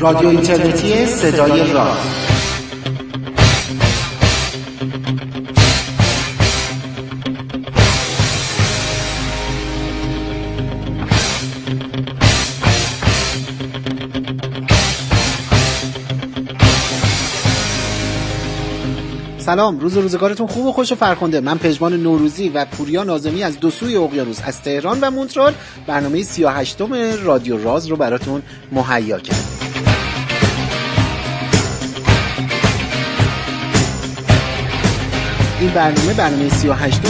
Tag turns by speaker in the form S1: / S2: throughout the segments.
S1: رادیو اینترنتی صدای راه. سلام. روز روزگارتون خوب و خوش و فرخنده. من پژمان نوروزی و پوریا نازمی از دو سوی اقیانوس از تهران و مونترال. برنامه 38 رادیو راز رو براتون مهیا کردیم. این برنامه برنامه 38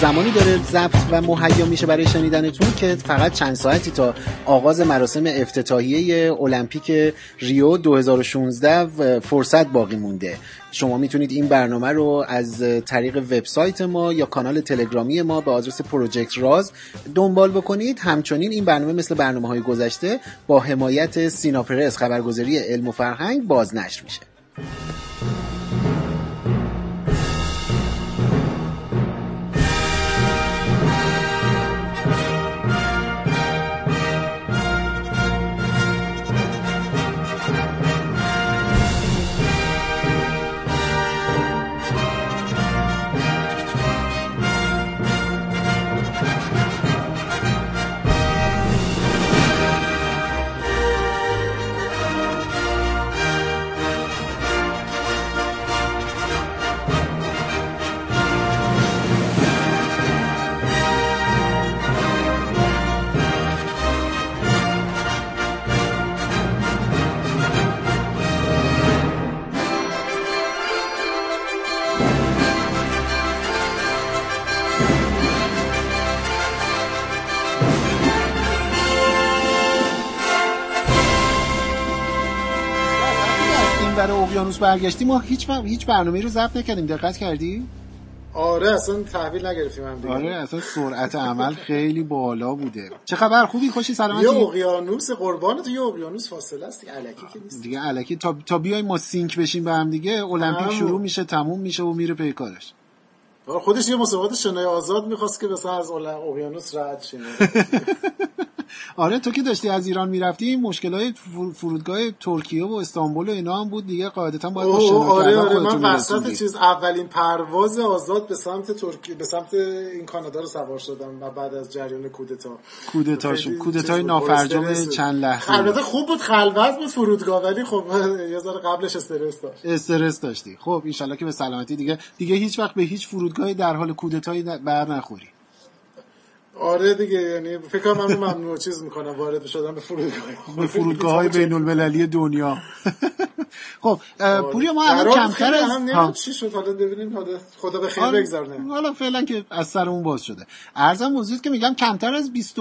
S1: زمانی داره ضبط و مهیا میشه برای شنیدنتون که فقط چند ساعتی تا آغاز مراسم افتتاحیه المپیک ریو 2016 فرصت باقی مونده. شما می‌تونید این برنامه رو از طریق وبسایت ما یا کانال تلگرامی ما به آدرس پروژکت راز دنبال بکنید. همچنین این برنامه مثل برنامه های گذشته با حمایت سیناپرس خبرگزاری علم و فرهنگ بازنشر میشه. اقیانوس برگشتیم ما هیچ هیچ برنامه رو ضبط نکردیم. دقت کردی؟
S2: آره اصلا تحویل نگرفتیم هم دیگه.
S1: آره اصلا سرعت عمل خیلی بالا بوده. چه خبر؟ خوبی؟ خوشی؟ سلامتی؟
S2: یه اقیانوس قربان تو یه اقیانوس فاصله است. دیگه الکی که نیست.
S1: دیگه الکی. تا تا بیایم ما سینک بشیم به هم دیگه المپیک شروع میشه تموم میشه و میره پی کارش.
S2: آره، خودش یه مسابقات شنای آزاد می‌خواست که بس از اقیانوس رد شه.
S1: آره تو که داشتی از ایران می‌رفتی مشکل های فرودگاه ترکیه و استانبول و اینا هم بود دیگه قاعدتا باید با شنا
S2: آره آره من وسط چیز اولین پرواز آزاد به سمت ترکیه به سمت این کانادا رو سوار شدم و بعد از جریان کودتا.
S1: کودتا شد. کودتای نافرجام چند لحظه.
S2: البته خوب بود خلوت بود فرودگاه ولی خب یه ذره قبلش استرس داشت.
S1: استرس داشتی. خب ان که به سلامتی دیگه دیگه هیچ وقت به هیچ فرودگاهی در حال کودتایی بر نخوری.
S2: آره دیگه یعنی فکر کنم من ممنوع چیز می‌کنم وارد شدم به فرودگاه
S1: به فرودگاه های بین المللی دنیا. خب پوریا ما الان کمتر
S2: از چی شد؟ حالا ببینیم خدا به خیر آره، بگذارونه
S1: حالا فعلا که از سرمون باز شده. ارزم موضوعی که میگم کمتر از 20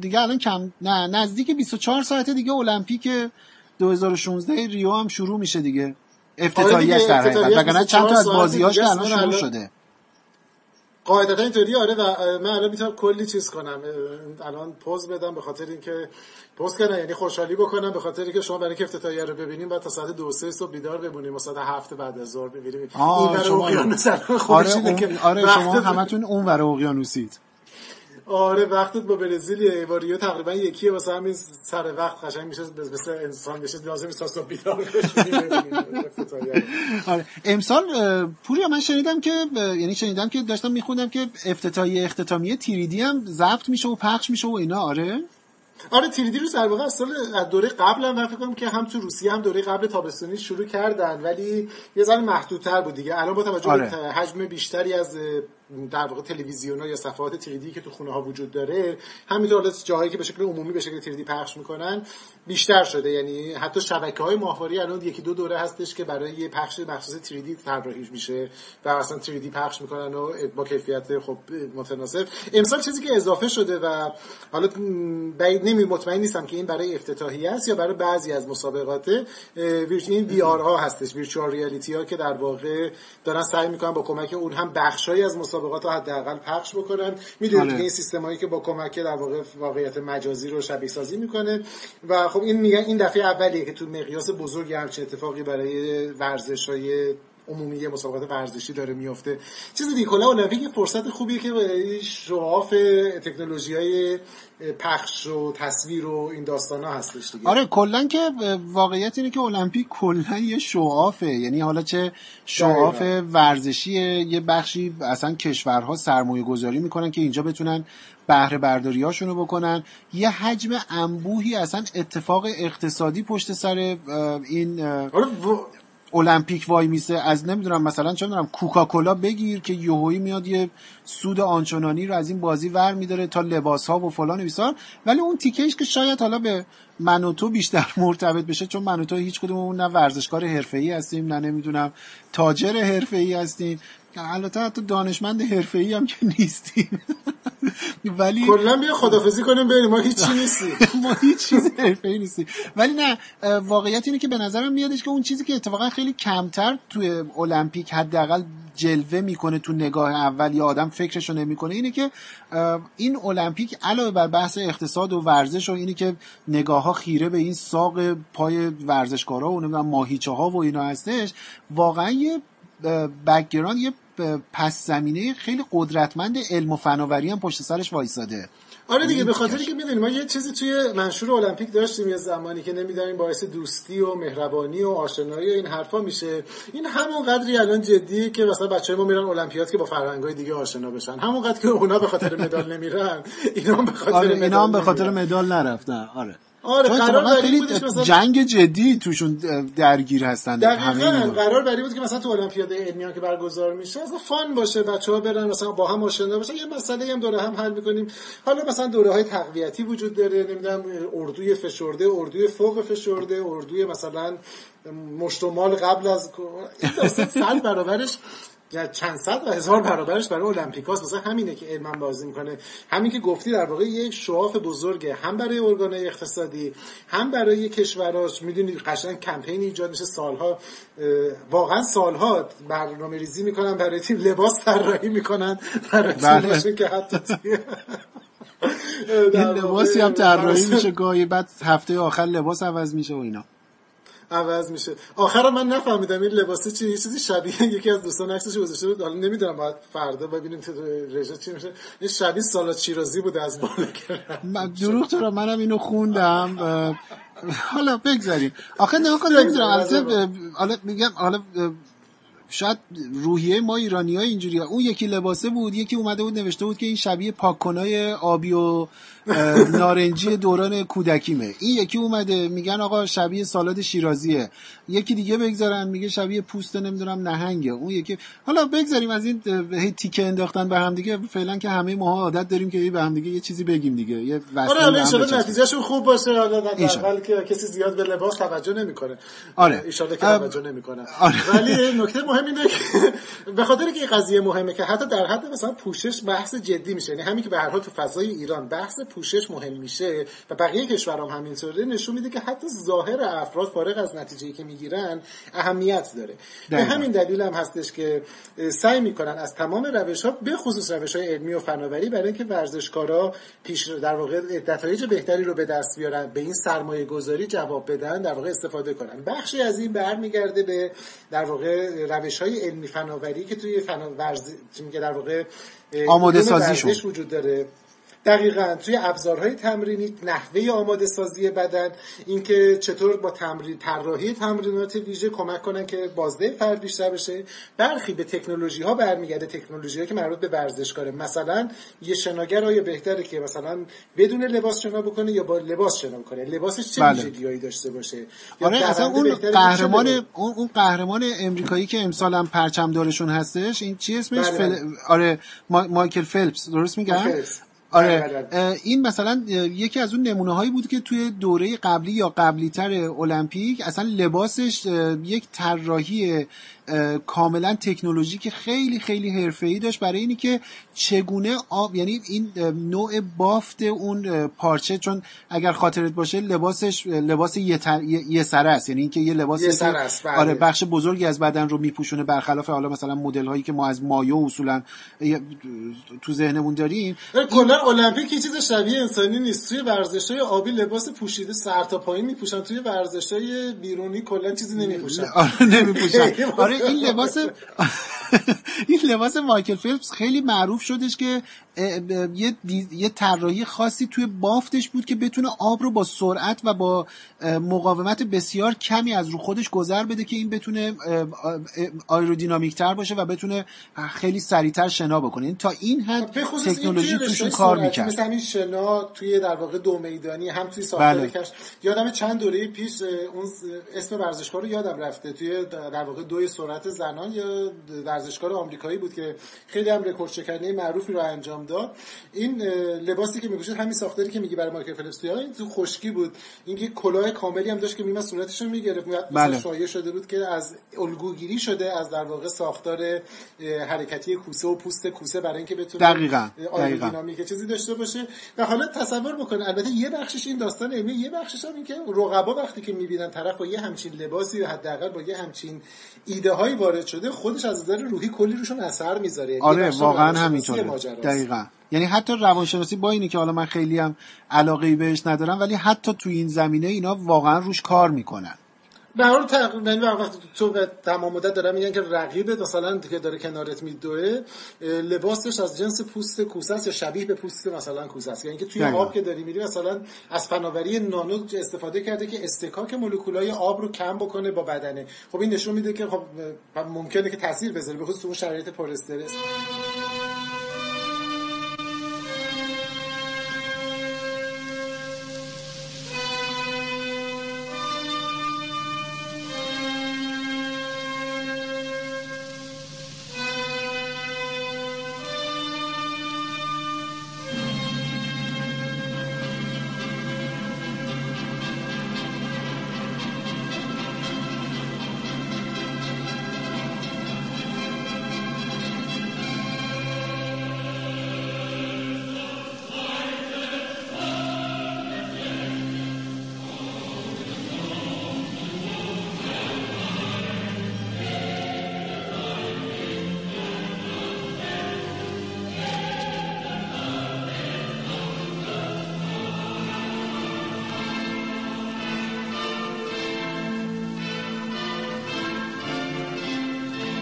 S1: دیگه الان کم نه نزدیک 24 ساعت دیگه المپیک 2016 ریو هم شروع میشه دیگه. افتتاحیه‌اش در حقیقت. وگرنه چند تا از بازی‌هاش که الان شروع شده.
S2: قاعدتا اینطوری آره و من الان می‌تونم کلی چیز کنم. الان پوز بدم به خاطر اینکه پوز کنم یعنی خوشحالی بکنم به خاطر اینکه شما برای اینکه افتتاحیه رو ببینیم بعد تا ساعت دو سه صبح بیدار بمونیم و ساعت هفت بعد از ظهر ببینیم این برای اقیانوس
S1: آره, آره شما همتون اون برای اقیانوسید.
S2: آره وقتت با برزیل ایواریو تقریبا یکیه. واسه همین سر وقت قشنگ میشه مثل انسان بشه لازم نیست تا بیدار
S1: آره. امسال پوریا من شنیدم که یعنی شنیدم که داشتم میخوندم که افتتاحیه اختتامیه تیریدی هم ضبط میشه و پخش میشه و اینا. آره.
S2: آره تریدی رو در واقع از سال دوره قبل هم فکر کنم که هم تو روسیه هم دوره قبل تابستانی شروع کردن ولی یه ذره محدودتر بود دیگه. الان با توجه به آره. حجم بیشتری از در واقع تلویزیون ها یا صفحات تریدی که تو خونه ها وجود داره همینطور حالا جاهایی که به شکل عمومی به شکل تریدی پخش می‌کنن بیشتر شده. یعنی حتی شبکه های ماهواره الان یکی دو دوره هستش که برای پخش مخصوص تریدی طراحی میشه و اصلا تریدی پخش می‌کنن و با کیفیت خب متناسب. امسال چیزی که اضافه شده و حالا بعید نمی مطمئن نیستم که این برای افتتاحیه است یا برای بعضی از مسابقات این وی آر ها هستش ویرچوال ریالیتی ها که در واقع دارن سعی می‌کنن با کمک اون هم بخشایی از مسابقات رو حداقل پخش بکنن می‌دونید آره. این سیستمایی که با کمک در واقع واقعیت مجازی رو شبیه سازی می‌کنه و خب این میگن این دفعه اولیه که تو مقیاس بزرگی همچین اتفاقی برای ورزش های عمومی مسابقات ورزشی داره میفته چیز دیگه کلا المپیک فرصت خوبیه که شواف تکنولوژی های پخش و تصویر و این داستان ها هستش دیگه.
S1: آره کلا که واقعیت اینه که المپیک کلا یه شوافه یعنی حالا چه شواف ورزشی یه بخشی اصلا کشورها سرمایه گذاری می‌کنن که اینجا بتونن بهره برداری هاشونو بکنن. یه حجم انبوهی اصلا اتفاق اقتصادی پشت سر این
S2: آره
S1: المپیک وای میسه از نمی‌دونم مثلا چه می‌دونم کوکاکولا بگیر که یوهویی میاد یه سود آنچنانی رو از این بازی ور میداره تا لباس ها و فلان بیسار ولی اون تیکهش که شاید حالا به من و بیشتر مرتبط بشه چون من و هیچ کدوممون نه ورزشکار حرفه‌ای هستیم نه نمی‌دونم تاجر حرفه‌ای هستیم البته حتی دانشمند حرفه‌ای هم که نیستیم. ولی
S2: کلا بیا خدافظی کنیم بریم. ما هیچ چی نیستیم.
S1: ما هیچ چیز حرفه‌ای نیستیم. ولی نه واقعیت اینه که به نظرم میادش که اون چیزی که اتفاقا خیلی کمتر توی المپیک حداقل جلوه می‌کنه تو نگاه اول یا آدم فکرشو نمی‌کنه اینه که این المپیک علاوه بر بحث اقتصاد و ورزش و اینه که نگاه ها خیره به این ساق پای ورزشکارا و نمی‌دونم ماهیچه ها و اینا هستش واقعا یه background یه پس زمینه خیلی قدرتمند علم و فناوری هم پشت سرش وایساده.
S2: آره دیگه به خاطری که می‌دونیم ما یه چیزی توی منشور المپیک داشتیم یه زمانی که نمی‌دونیم باعث دوستی و مهربانی و آشنایی و این حرفا میشه. این همون قدری الان جدیه که مثلا بچه‌ها ما میرن المپیاد که با فرهنگای دیگه آشنا بشن. همون قدر که اونا به خاطر مدال نمیرن اینا به خاطر
S1: آره
S2: مدال
S1: اینا هم به خاطر مدال نرفتن. آره.
S2: آره قرار
S1: خیلی
S2: مثلا
S1: جنگ جدی توشون درگیر هستن
S2: دقیقاً قرار بری بود که مثلا تو المپیاد علمیان که برگزار میشه اصلا فان باشه بچه‌ها برن مثلا با هم آشنا بشن یه مسئله هم دوره هم حل می‌کنیم. حالا مثلا دوره های تقویتی وجود داره نمی‌دونم اردوی فشرده اردوی فوق فشرده اردوی مثلا مشتمال قبل از صد برابرش چند صد و هزار برابرش برای المپیکاس. مثلا همینه که علم بازی می‌کنه. همین که گفتی در واقع یک شواف بزرگه. هم برای ارگانهای اقتصادی هم برای کشوراش می‌دونی قشنگ کمپین ایجاد میشه. سالها واقعا سالها برنامه ریزی می‌کنن. برای تیم لباس طراحی می‌کنن. برای تیم که حتی
S1: لباسی هم طراحی میشه گاهی بعد هفته آخر لباس عوض میشه و اینا.
S2: عوض میشه. آخر من نفهمیدم این لباسه چی یه چیزی شبیه یکی از دوستان عکسش گذاشته بود. حالا نمی‌دونم بعد فردا ببینیم تو رژه چی میشه. این شبیه سالاد شیرازی بوده از بالا
S1: من دروغ چرا منم اینو خوندم. حالا بگذاریم. آخه نه آخه نمی‌دونم حالا میگم حالا شاید روحیه ما ایرانی ها اینجوری اون یکی لباسه بود یکی اومده بود نوشته بود که این شبیه پاککنای آبی و نارنجی دوران کودکیمه. این یکی اومده میگن آقا شبیه سالاد شیرازیه. یکی دیگه بگذارن میگه شبیه پوست نمی‌دونم نهنگه. اون یکی حالا بگذاریم از این هی تیکه انداختن به هم دیگه فعلا که همه ما عادت داریم که به هم دیگه یه چیزی بگیم دیگه. یه
S2: آره حالا ان نتیجهشون خوب باشه. حالا در که کسی زیاد به لباس توجه نمی‌کنه.
S1: آره.
S2: ان که توجه نمی‌کنه. آره. ولی نکته مهم اینه که به خاطر که این قضیه مهمه که حتی در حد مثلا پوشش بحث جدی میشه. یعنی همین که به هر حال تو فضای ایران بحث پوشش مهم میشه و بقیه کشورها هم همینطوره نشون میده که حتی ظاهر افراد فارغ از نتیجه که می‌گیرن اهمیت داره. به همین دلیل هم هستش که سعی می‌کنن از تمام روش ها به خصوص روش های علمی و فناوری برای اینکه ورزشکارا پیش در واقع نتایج بهتری رو به دست بیارن به این سرمایه گذاری جواب بدن در واقع استفاده کنن. بخشی از این برمیگرده به در واقع روش های علمی فناوری که توی فناورزی که در واقع
S1: آماده سازیشون.
S2: وجود داره. دقیقا توی ابزارهای تمرینی نحوه آماده سازی بدن اینکه چطور با تمرین طراحی تمرینات ویژه کمک کنن که بازده فرد بیشتر بشه. برخی به تکنولوژی ها برمیگرده تکنولوژی ها که مربوط به ورزشکاره. مثلا یه شناگر آیا بهتره که مثلا بدون لباس شنا بکنه یا با لباس شنا بکنه. لباسش چه بله. ویژگیهایی داشته باشه؟
S1: آره اصلا اون قهرمان اون, اون قهرمان امریکایی که امسال هم پرچم دارشون هستش این چی اسمش؟ بله. فل... آره ما... مایکل فلپس. درست میگم؟ آره. این مثلا یکی از اون نمونه هایی بود که توی دوره قبلی یا قبلی تر المپیک اصلا لباسش یک طراحی کاملا تکنولوژیک خیلی خیلی حرفه‌ای داشت برای اینی که چگونه آب یعنی این نوع بافت اون پارچه چون اگر خاطرت باشه لباسش لباس یه, تر... یه سره است. یعنی اینکه یه لباس
S2: یه سره است.
S1: آره بخش بزرگی از بدن رو میپوشونه برخلاف حالا مثلا مدل هایی که ما از مایو اصولا تو ذهنمون داریم.
S2: کلا المپیک یه چیز شبیه انسانی نیست. توی ورزش های آبی لباس پوشیده سر تا پایین میپوشن. توی ورزش های بیرونی کلا چیزی نمیپوشن.
S1: آره نمیپوشن. آره این لباس این لباس مایکل فیلپس خیلی معروف شدش که یه, یه طراحی خاصی توی بافتش بود که بتونه آب رو با سرعت و با مقاومت بسیار کمی از رو خودش گذر بده که این بتونه آیرودینامیک تر باشه و بتونه خیلی سریعتر شنا بکنه. تا این حد تکنولوژی توشون کار می‌کرد.
S2: مثل همین شنا توی در واقع دو میدانی هم توی بله. یادم چند دوره پیش اون اسم ورزشکار رو یادم رفته. توی در واقع دوی سرعت زنان یا ورزشکار آمریکایی بود که خیلی هم رکورد شکنی معروفی رو انجام داد این لباسی که میگوشه همین ساختاری که میگی برای مایکل فلپس تو خشکی بود. این که کلاه کاملی هم داشت که میما صورتش رو می‌گرفت. بله. شایع شده بود که از الگوگیری شده از در واقع ساختار حرکتی کوسه و پوست کوسه برای اینکه بتونه
S1: دقیقاً
S2: دقیقاً. چیزی داشته باشه. و حالا تصور بکنه البته یه بخشش این داستان علمی یه بخشش هم این که رقبا وقتی که می‌بینن طرف با یه همچین لباسی حداقل با یه همچین ایده هایی وارد شده خودش از نظر روحی کلی روشون اثر می‌ذاره. یعنی
S1: آره واقعا همینطوره. دقیقاً. یعنی حتی روانشناسی با اینی که حالا من خیلی هم علاقه بهش ندارم ولی حتی تو این زمینه اینا واقعا روش کار می‌کنن.
S2: به حال تقریبا یعنی وقتی تو به تمام مدت دارن میگن که رقیبت مثلا که داره کنارت میدوه لباسش از جنس پوست کوسه است یا شبیه به پوست مثلا کوسه است. یعنی که توی آب که داری میری مثلا از فناوری نانو استفاده کرده که استکاک مولکولای آب رو کم بکنه با بدنه. خب این نشون میده که خب ممکنه که تاثیر بذاره به خصوص اون شرایط پر استرس.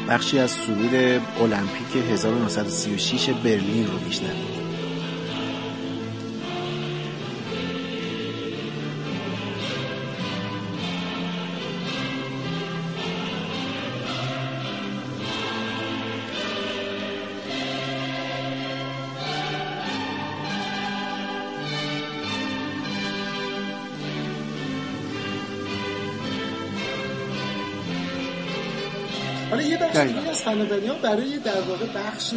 S1: بخشی از سرور المپیک 1936 برلین رو میشنوید.
S2: فناوری برای در واقع بخش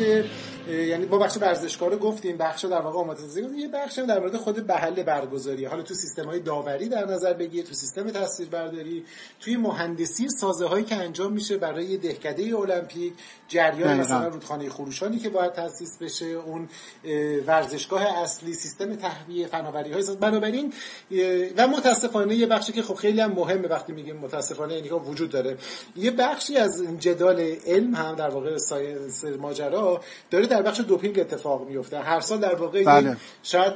S2: یعنی با بخش ورزشکار رو گفتیم بخش در واقع آماتوریزم گفتیم. یه بخش در مورد خود محل برگزاری. حالا تو سیستم های داوری در نظر بگیر تو سیستم تصویربرداری توی مهندسی سازه هایی که انجام میشه برای دهکده المپیک جریان مثلا رودخانه خروشانی که باید تاسیس بشه اون ورزشگاه اصلی سیستم تهویه فناوری های بنابراین و متاسفانه یه بخشی که خب خیلی هم مهمه وقتی میگیم متاسفانه یعنی وجود داره. یه بخشی از جدال علم هم در واقع science ماجرا داره در بخش دوپینگ اتفاق میفته هر سال در واقع بله. شاید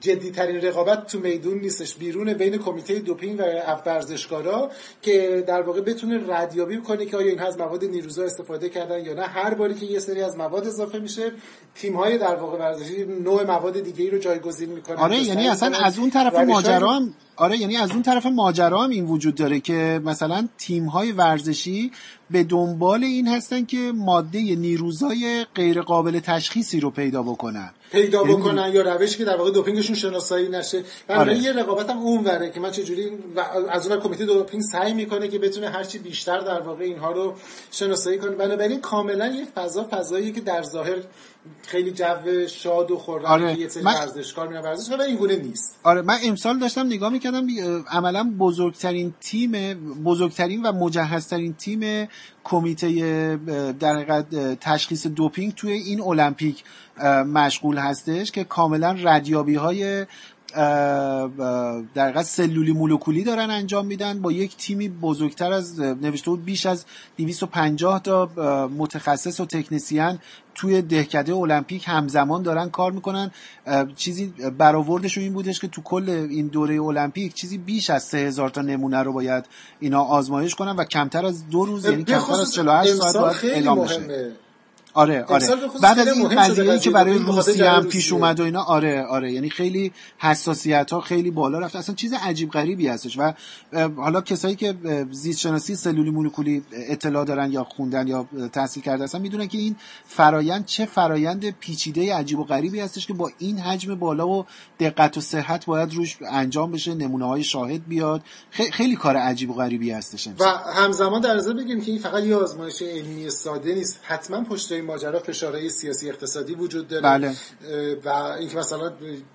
S2: جدی ترین رقابت تو میدون نیستش. بیرون بین کمیته دوپینگ و ورزشکارا که در واقع بتونه ردیابی کنه که آیا این از مواد نیروزا استفاده کردن یا نه. هر باری که یه سری از مواد اضافه میشه تیم های در واقع ورزشی نوع مواد دیگه ای رو جایگزین می‌کنن.
S1: آره یعنی اصلا از اون طرف ماجرا هم آره یعنی از اون طرف ماجرا هم این وجود داره که مثلا تیم های ورزشی به دنبال این هستن که ماده نیروزای غیر قابل تشخیصی رو پیدا بکنن.
S2: پیدا یعنی بکنن یا روشی که در واقع دوپینگشون شناسایی نشه آره. یه رقابت هم اون وره که من چجوری از اون کمیته دوپینگ سعی می‌کنه که بتونه هرچی بیشتر در واقع اینها رو شناسایی کنه بنابراین کاملا یه فضا فضایی که در ظاهر خیلی جو شاد و خورم آره. یه سری من... ورزشکار میرن ورزش ولی این گونه نیست
S1: آره من امسال داشتم نگاه می‌کردم عملا بزرگترین تیم بزرگترین و مجهزترین تیم کمیته در تشخیص دوپینگ توی این المپیک مشغول هستش که کاملا ردیابی های در سلولی مولکولی دارن انجام میدن. با یک تیمی بزرگتر از نوشته بود بیش از 250 تا متخصص و تکنسیان توی دهکده المپیک همزمان دارن کار می‌کنن. چیزی برآوردش این بودش که تو کل این دوره المپیک چیزی بیش از 3000 تا نمونه رو باید اینا آزمایش کنن و کمتر از دو روز یعنی کمتر از 48 ساعت باید اعلام بشه. آره آره. بعد از این قضیه که برای روسیه هم پیش اومد و اینا آره آره. یعنی خیلی حساسیت ها خیلی بالا رفت اصلا چیز عجیب غریبی هستش و حالا کسایی که زیست شناسی سلولی مولکولی اطلاع دارن یا خوندن یا تحصیل کرده اصلا می‌دونن که این فرایند چه فرایند پیچیده عجیب و غریبی هستش که با این حجم بالا و دقت و صحت باید روش انجام بشه نمونه های شاهد بیاد. خیلی کار عجیب و غریبی هستش
S2: و همزمان در بگیریم که این فقط یه آزمایش علمی ساده نیست. حتما پشت ماجرا فشارهای سیاسی اقتصادی وجود داره.
S1: بله.
S2: و اینکه مثلا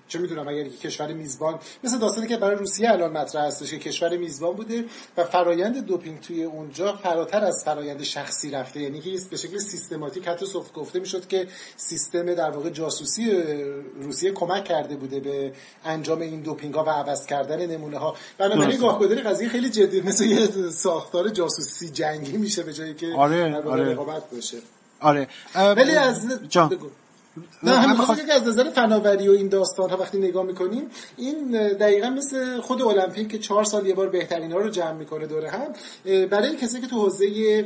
S2: چه می‌دونم اگر کشور میزبان مثل داستانی که برای روسیه الان مطرح هستش که کشور میزبان بوده و فرایند دوپینگ توی اونجا فراتر از فرایند شخصی رفته. یعنی که به شکل سیستماتیک حتی صفت گفته می‌شد که سیستم در واقع جاسوسی روسیه کمک کرده بوده به انجام این دوپینگ ها و عوض کردن نمونه ها بنابراین گاهگداری قضیه خیلی جدی مثل یه ساختار جاسوسی جنگی میشه به جایی که
S1: آره آره.
S2: رقابت باشه.
S1: آره.
S2: ولی از نه هم که از نظر فناوری و این داستان ها وقتی نگاه می‌کنیم این دقیقا مثل خود المپیک که چهار سال یه بار بهترین ها رو جمع می‌کنه دوره هم برای کسی که تو حوزه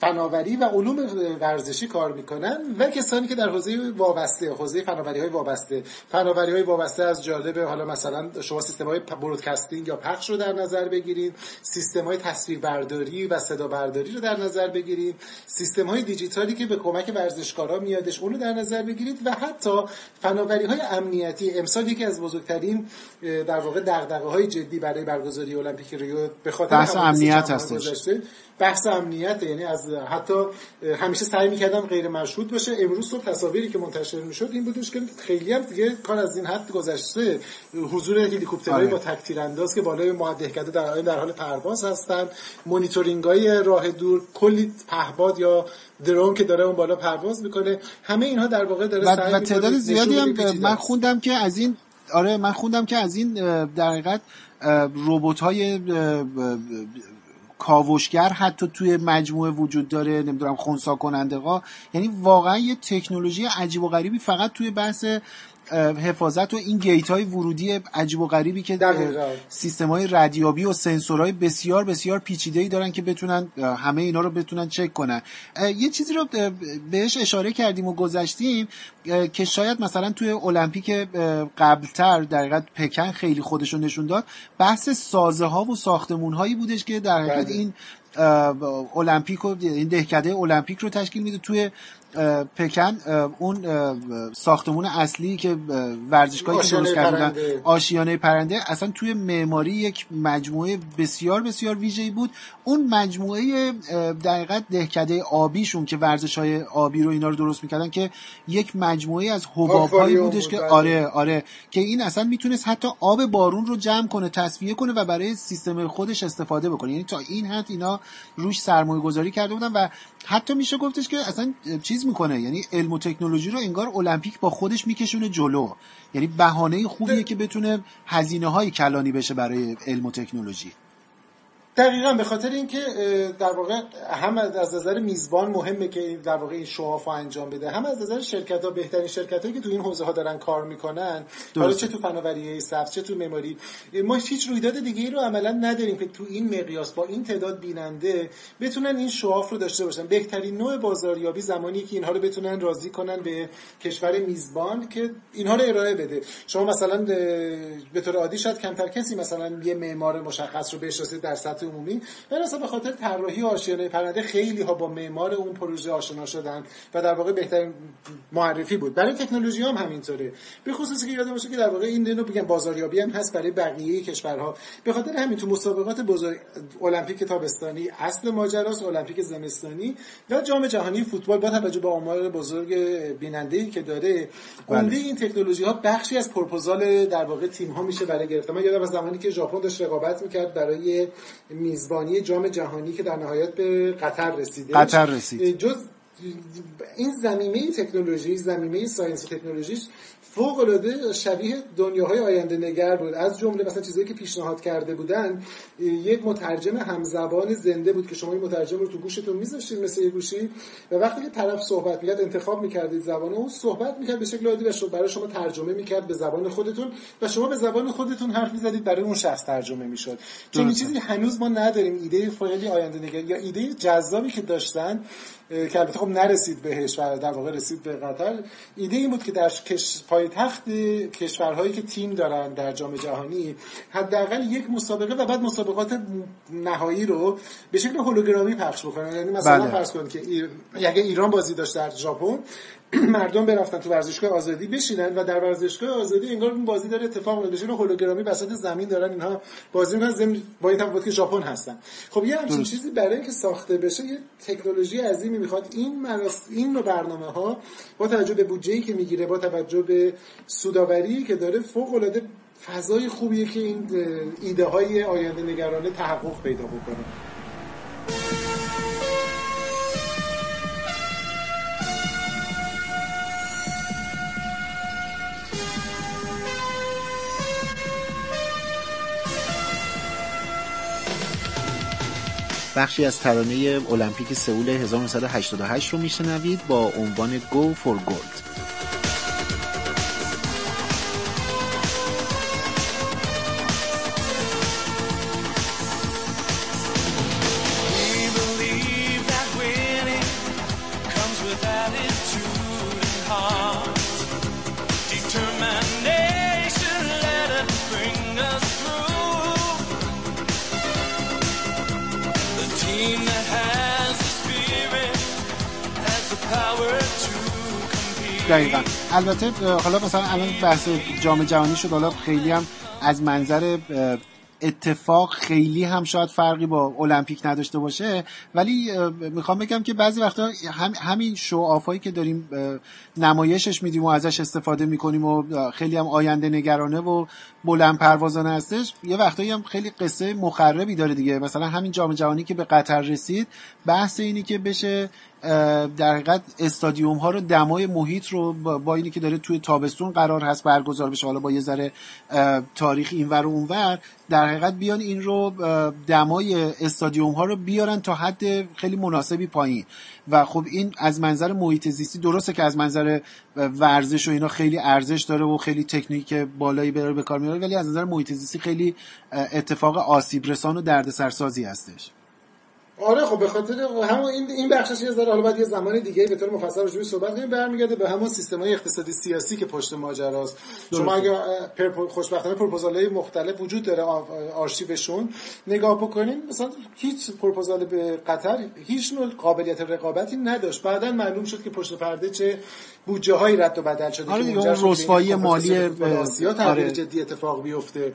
S2: فناوری و علوم ورزشی کار می‌کنن و کسانی که در حوزه وابسته حوزه فناوری های وابسته. فناوری های وابسته از جالب حالا مثلا شما سیستم های برودکاستینگ یا پخش رو در نظر بگیرید سیستم های تصویر برداری و صدا برداری رو در نظر بگیرید سیستم های دیجیتالی که به کمک ورزشکارا میادش اون رو در نظر بگیرید و حتی فناوری های امنیتی. امسال یکی از بزرگترین در واقع دغدغه های جدی برای برگزاری المپیک ریو به خاطر
S1: امنیت هستش.
S2: بحث امنیت یعنی از حتی همیشه سعی می‌کردم غیر مشهود باشه. امروز صبح تصاویری که منتشر می‌شد این بودش که خیلی هم دیگه کار از این حد گذشته. حضور هلیکوپترهای با آره. تک‌تیرانداز که بالای دهکده در در حال پرواز هستن. مونیتورینگ های راه دور کلی پهباد یا درون که داره اون بالا پرواز می‌کنه. همه اینها در واقع داره
S1: سعی و تعداد زیادی هم من خوندم که از این آره من خوندم که از این در حقیقت ربات های کاوشگر حتی توی مجموعه وجود داره نمی‌دونم خونسا کننده ها یعنی واقعا یه تکنولوژی عجیب و غریبی فقط توی بحث حفاظت و این گیت های ورودی عجیب و غریبی که سیستم های ردیابی و سنسورهای بسیار بسیار پیچیده ای دارن که بتونن همه اینا رو بتونن چک کنن یه چیزی رو بهش اشاره کردیم و گذشتیم که شاید مثلا توی المپیک قبلتر در پکن خیلی خودشون نشون داد بحث سازه ها و ساختمون هایی بودش که در حقیقت بله. این المپیک و این دهکده المپیک رو تشکیل میده توی پکن. اون ساختمون اصلی که ورزشگاهی که درست کردن آشیانه پرنده. اصلا توی معماری یک مجموعه بسیار بسیار ویژه‌ای بود. اون مجموعه دقیقت دهکده آبیشون که ورزش های آبی رو اینا رو درست می‌کردن که یک مجموعه از حباب هایی بودش که آره آره. که این اصلا می‌تونست حتی آب بارون رو جمع کنه تصفیه کنه و برای سیستم خودش استفاده بکنه. یعنی تا این حد اینا روش سرمایه گذاری کرده بودن و حتی میشه گفتش که اصلا چیز می‌کنه. یعنی علم و تکنولوژی رو انگار المپیک با خودش میکشونه جلو. یعنی بهانه خوبیه که بتونه هزینه های کلانی بشه برای علم و تکنولوژی.
S2: دقیقا به خاطر اینکه در واقع هم از نظر میزبان مهمه که در واقع این شواف انجام بده. هم از نظر شرکت ها بهترین شرکت هایی که تو این حوزه ها دارن کار می‌کنن حالا چه تو فناوری سبز چه تو مموری ما هیچ رویداد دیگه ای رو عملا نداریم که تو این مقیاس با این تعداد بیننده بتونن این شواف رو داشته باشن. بهترین نوع بازاریابی زمانی که اینها رو بتونن راضی کنن به کشور میزبان که اینها رو ارائه بده. شما مثلا به طور عادی شاید کمتر کسی مثلا یه معمار مشخص رو بشناسید در سطح عمومی. ولی به خاطر طراحی آشیانه پرنده خیلی ها با معمار اون پروژه آشنا شدن و در واقع بهترین معرفی بود. برای تکنولوژی هم همینطوره. به خصوص که یادم باشه که در واقع این دنو بگم بازاریابی هم هست برای بقیه کشورها. به خاطر همین تو مسابقات بزرگ المپیک تابستانی اصل ماجراست المپیک زمستانی و جام جهانی فوتبال با توجه به آمار بزرگ بیننده که داره. عمده این تکنولوژی ها بخشی از پروپوزال در واقع تیم ها میشه برای گرفتن. من یادم از زمانی که ژاپن داشت رقابت می‌کرد برای میزبانی جام جهانی که در نهایت به قطر رسیده.
S1: قطر رسید.
S2: جز این زمینه تکنولوژی زمینه ساینس و تکنولوژی فوق العاده شبیه دنیاهای آینده نگر بود. از جمله مثلا چیزایی که پیشنهاد کرده بودن یک مترجم همزبان زنده بود که شما این مترجم رو تو گوشتون میذاشتید مثل یه گوشی و وقتی که طرف صحبت می‌کرد انتخاب می‌کردید زبان اون صحبت می‌کرد به شکل عادی و برای شما ترجمه می‌کرد به زبان خودتون و شما به زبان خودتون حرف می‌زدید برای اون شخص ترجمه می‌شد. چون چیزی هنوز ما نداریم. ایده خیلی آینده نگر یا ایده جذابی که داشتن که البته خب نرسید بهش و در واقع رسید به قطر ایده این بود که در کش... پایتخت کشورهایی که تیم دارن در جام جهانی حداقل یک مسابقه و بعد مسابقات نهایی رو به شکل هولوگرامی پخش بکنن یعنی مثلا بله. فرض کنید که اگه ایران بازی داشت در ژاپن مردم برفتن تو ورزشگاه آزادی بشینن و در ورزشگاه آزادی انگار اون بازی داره اتفاق میفته بشین هولوگرامی وسط زمین دارن. اینها بازی می‌کنن. زمین با این تفاوت که ژاپن هستن. خب یه همچین چیزی برای اینکه ساخته بشه یه تکنولوژی عظیمی می‌خواد. این مراس... این نوع برنامه ها با توجه به بودجه‌ای که می‌گیره با توجه به سوداوری که داره فوق العاده فضای خوبیه که این ایده های آینده نگرانه تحقق پیدا بکنه.
S1: بخشی از ترانه المپیک سئول 1988 رو میشنوید با عنوان Go for Gold. دقیقا. البته حالا مثلا الان بحث جام جهانی شد حالا خیلی هم از منظر اتفاق خیلی هم شاید فرقی با المپیک نداشته باشه. ولی می‌خوام بگم که بعضی وقتا هم همین شو آفایی که داریم نمایشش میدیم و ازش استفاده می‌کنیم و خیلی هم آینده نگرانه و بلند پروازانه هستش یه وقتایی هم خیلی قصه مخربی داره دیگه. مثلا همین جام جهانی که به قطر رسید بحث اینی که بشه در حقیقت استادیوم ها رو دمای محیط رو با اینی که داره توی تابستون قرار هست برگزار بشه. حالا با یه ذره تاریخ اینور و اونور در حقیقت بیان این رو دمای استادیوم ها رو بیارن تا حد خیلی مناسبی پایین. و خب این از منظر محیط زیستی درسته که از منظر ورزش و اینا خیلی ارزش داره و خیلی تکنیک بالایی به کار میاره ولی از نظر محیط زیستی خیلی اتفاق آسیب رسان و دردسرسازی هستش.
S2: آره خب به خاطر همون این این بخشش یه ذره حالا بعد یه زمان دیگه به طور مفصل روش صحبت کنیم. برمیگرده به همون سیستمای اقتصادی سیاسی که پشت ماجراست. شما اگه خوشبختانه پروپوزالای مختلف وجود داره آرشیوشون نگاه بکنین مثلا هیچ پروپوزال به قطر هیچ نوع قابلیت رقابتی نداشت. بعدا معلوم شد که پشت پرده چه بودجه هایی رد و بدل شده
S1: آره که اون رسوایی مالی
S2: آسیا تغییر آره. جدی اتفاق بیفته.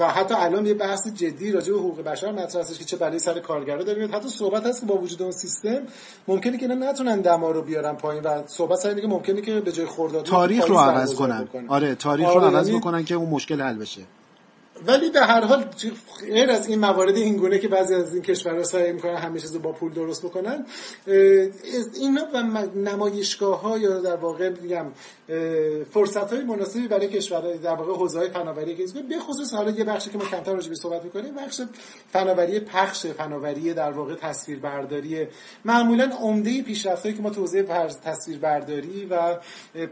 S2: و حتی الان یه بحث جدی راجع به حقوق بشر مطرح که چه بلایی سر کارگرا داریم. حتی صحبت هست که با وجود اون سیستم ممکنه که اینا نتونن دما رو بیارن پایین و صحبت سر که ممکنه که به جای خرداد
S1: تاریخ رو عوض کنن. آره تاریخ رو آره، عوض یعنی بکنن که اون مشکل حل بشه.
S2: ولی به هر حال غیر از این موارد این گونه که بعضی از این کشورها سعی می‌کنن همه چیز با پول درست بکنن اینا و نمایشگاه ها یا در واقع میگم فرصت های مناسبی برای کشورهای در واقع حوزه های فناوری که به خصوص حالا یه بخشی که ما کمتر راجع به صحبت می‌کنیم بخش فناوری پخش فناوری در واقع تصویربرداری. معمولا عمده پیشرفتایی که ما تو حوزه تصویربرداری و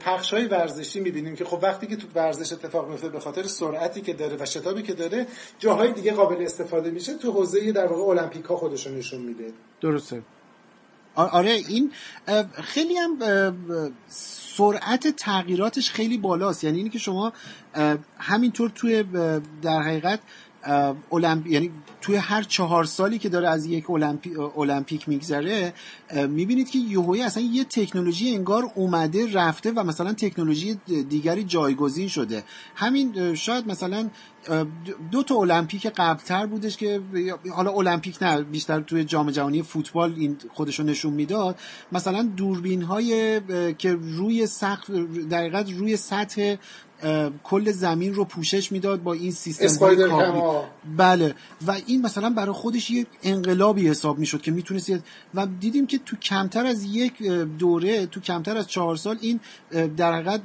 S2: پخش های ورزشی می‌بینیم که خب وقتی که تو ورزش اتفاق میفته به خاطر سرعتی که داره و شتابی که داره جاهای دیگه قابل استفاده میشه. تو حوزه در واقع المپیک ها خودشون نشون میده.
S1: درسته. آره این خیلی هم سرعت تغییراتش خیلی بالاست. یعنی اینی که شما همینطور توی در حقیقت المپ... یعنی توی هر چهار سالی که داره از یک المپی... المپیک میگذره می‌بینید که یهویی اصلا یه تکنولوژی انگار اومده رفته و مثلا تکنولوژی دیگری جایگزین شده. همین شاید مثلا دو تا المپیک قبلتر بودش که حالا المپیک نه بیشتر توی جام جهانی فوتبال این خودشو نشون می‌داد. مثلا دوربین های که روی سقف دقیقت روی سطح کل زمین رو پوشش می‌داد با این سیستم بله. و این مثلا برای خودش یه انقلابی حساب می‌شد که می‌تونست و دیدیم که تو کمتر از یک دوره تو کمتر از چهار سال این در حقیقت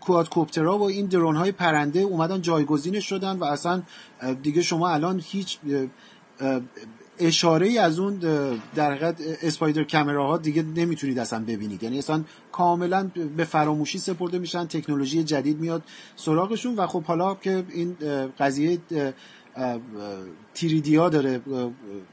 S1: کوادکوپترها و این درون های پرنده اومدن جایگزین شدن و اصلا دیگه شما الان هیچ اشاره ای از اون در حقیقت اسپایدر کامراها دیگه نمی‌تونید اصلا ببینید. یعنی اصلا کاملا به فراموشی سپرده میشن تکنولوژی جدید میاد سراغشون و خب حالا که این قضیه تیریدیا داره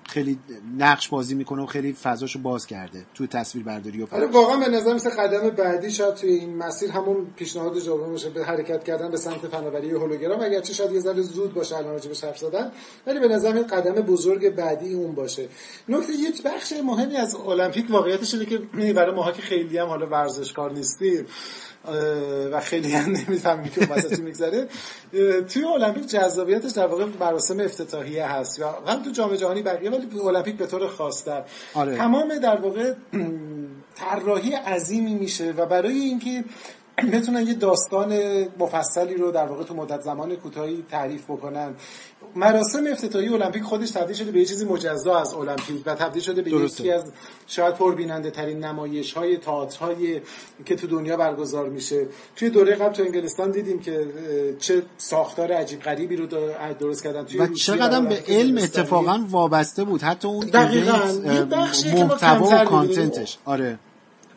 S1: خیلی نقش بازی می‌کنه و خیلی فضاشو باز کرده توی تصویر برداری و
S2: آره واقعا به نظر مثل قدم بعدی شاید توی این مسیر همون پیشنهاد جواب باشه به حرکت کردن به سمت فناوری هولوگرام اگرچه شاید یه ذره زود باشه الان راجع حرف زدن ولی به نظر این قدم بزرگ بعدی اون باشه. نکته یک بخش مهمی از المپیک واقعیتش اینه که برای ماها که خیلی هم حالا ورزشکار نیستیم و خیلی هم نمی‌فهمیم که واسه چی میگذره توی المپیک جذابیتش در واقع مراسم افتتاحیه هست و هم تو جام جهانی بقیه ولی المپیک به طور خاصتر آره. تمام در واقع طراحی عظیمی میشه و برای اینکه بتونن یه داستان مفصلی رو در واقع تو مدت زمان کوتاهی تعریف بکنن مراسم افتتاحی المپیک خودش تبدیل شده به یه چیزی مجزا از المپیک و تبدیل شده به یکی از شاید پربیننده ترین نمایش های تئاترهای که تو دنیا برگزار میشه. توی دوره قبل تو انگلستان دیدیم که چه ساختار عجیب غریبی رو درست کردن توی
S1: و چقدر به علم اتفاقا وابسته بود. حتی اون محتوا و کانتنتش. آره.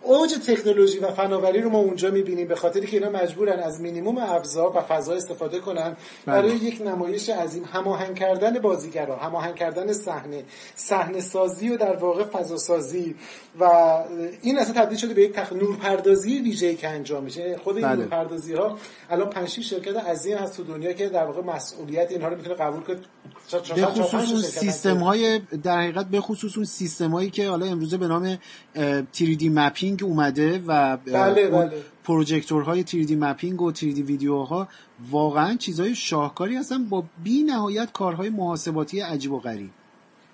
S2: اوج تکنولوژی و فناوری رو ما اونجا می‌بینیم به خاطری که اینا مجبورن از مینیموم ابزار و فضا استفاده کنن. برای بله. یک نمایش عظیم هماهنگ کردن بازیگرا هماهنگ کردن صحنه صحنه سازی و در واقع فضا سازی و این اصلا تبدیل شده به یک تخ... نورپردازی ویژه‌ای که انجام میشه. خود این بله. نورپردازی ها الان 5 شرکت عظیم هست تو دنیا که در واقع مسئولیت اینها رو می‌تونه قبول کنه.
S1: به خصوص اون سیستم های در حقیقت به خصوص اون سیستم هایی که حالا امروزه به نام 3D مپینگ اومده و
S2: بله بله.
S1: پروژکتورهای 3D مپینگ و 3D ویدیوها واقعا چیزهای شاهکاری هستن با بی نهایت کارهای محاسباتی عجیب و غریب.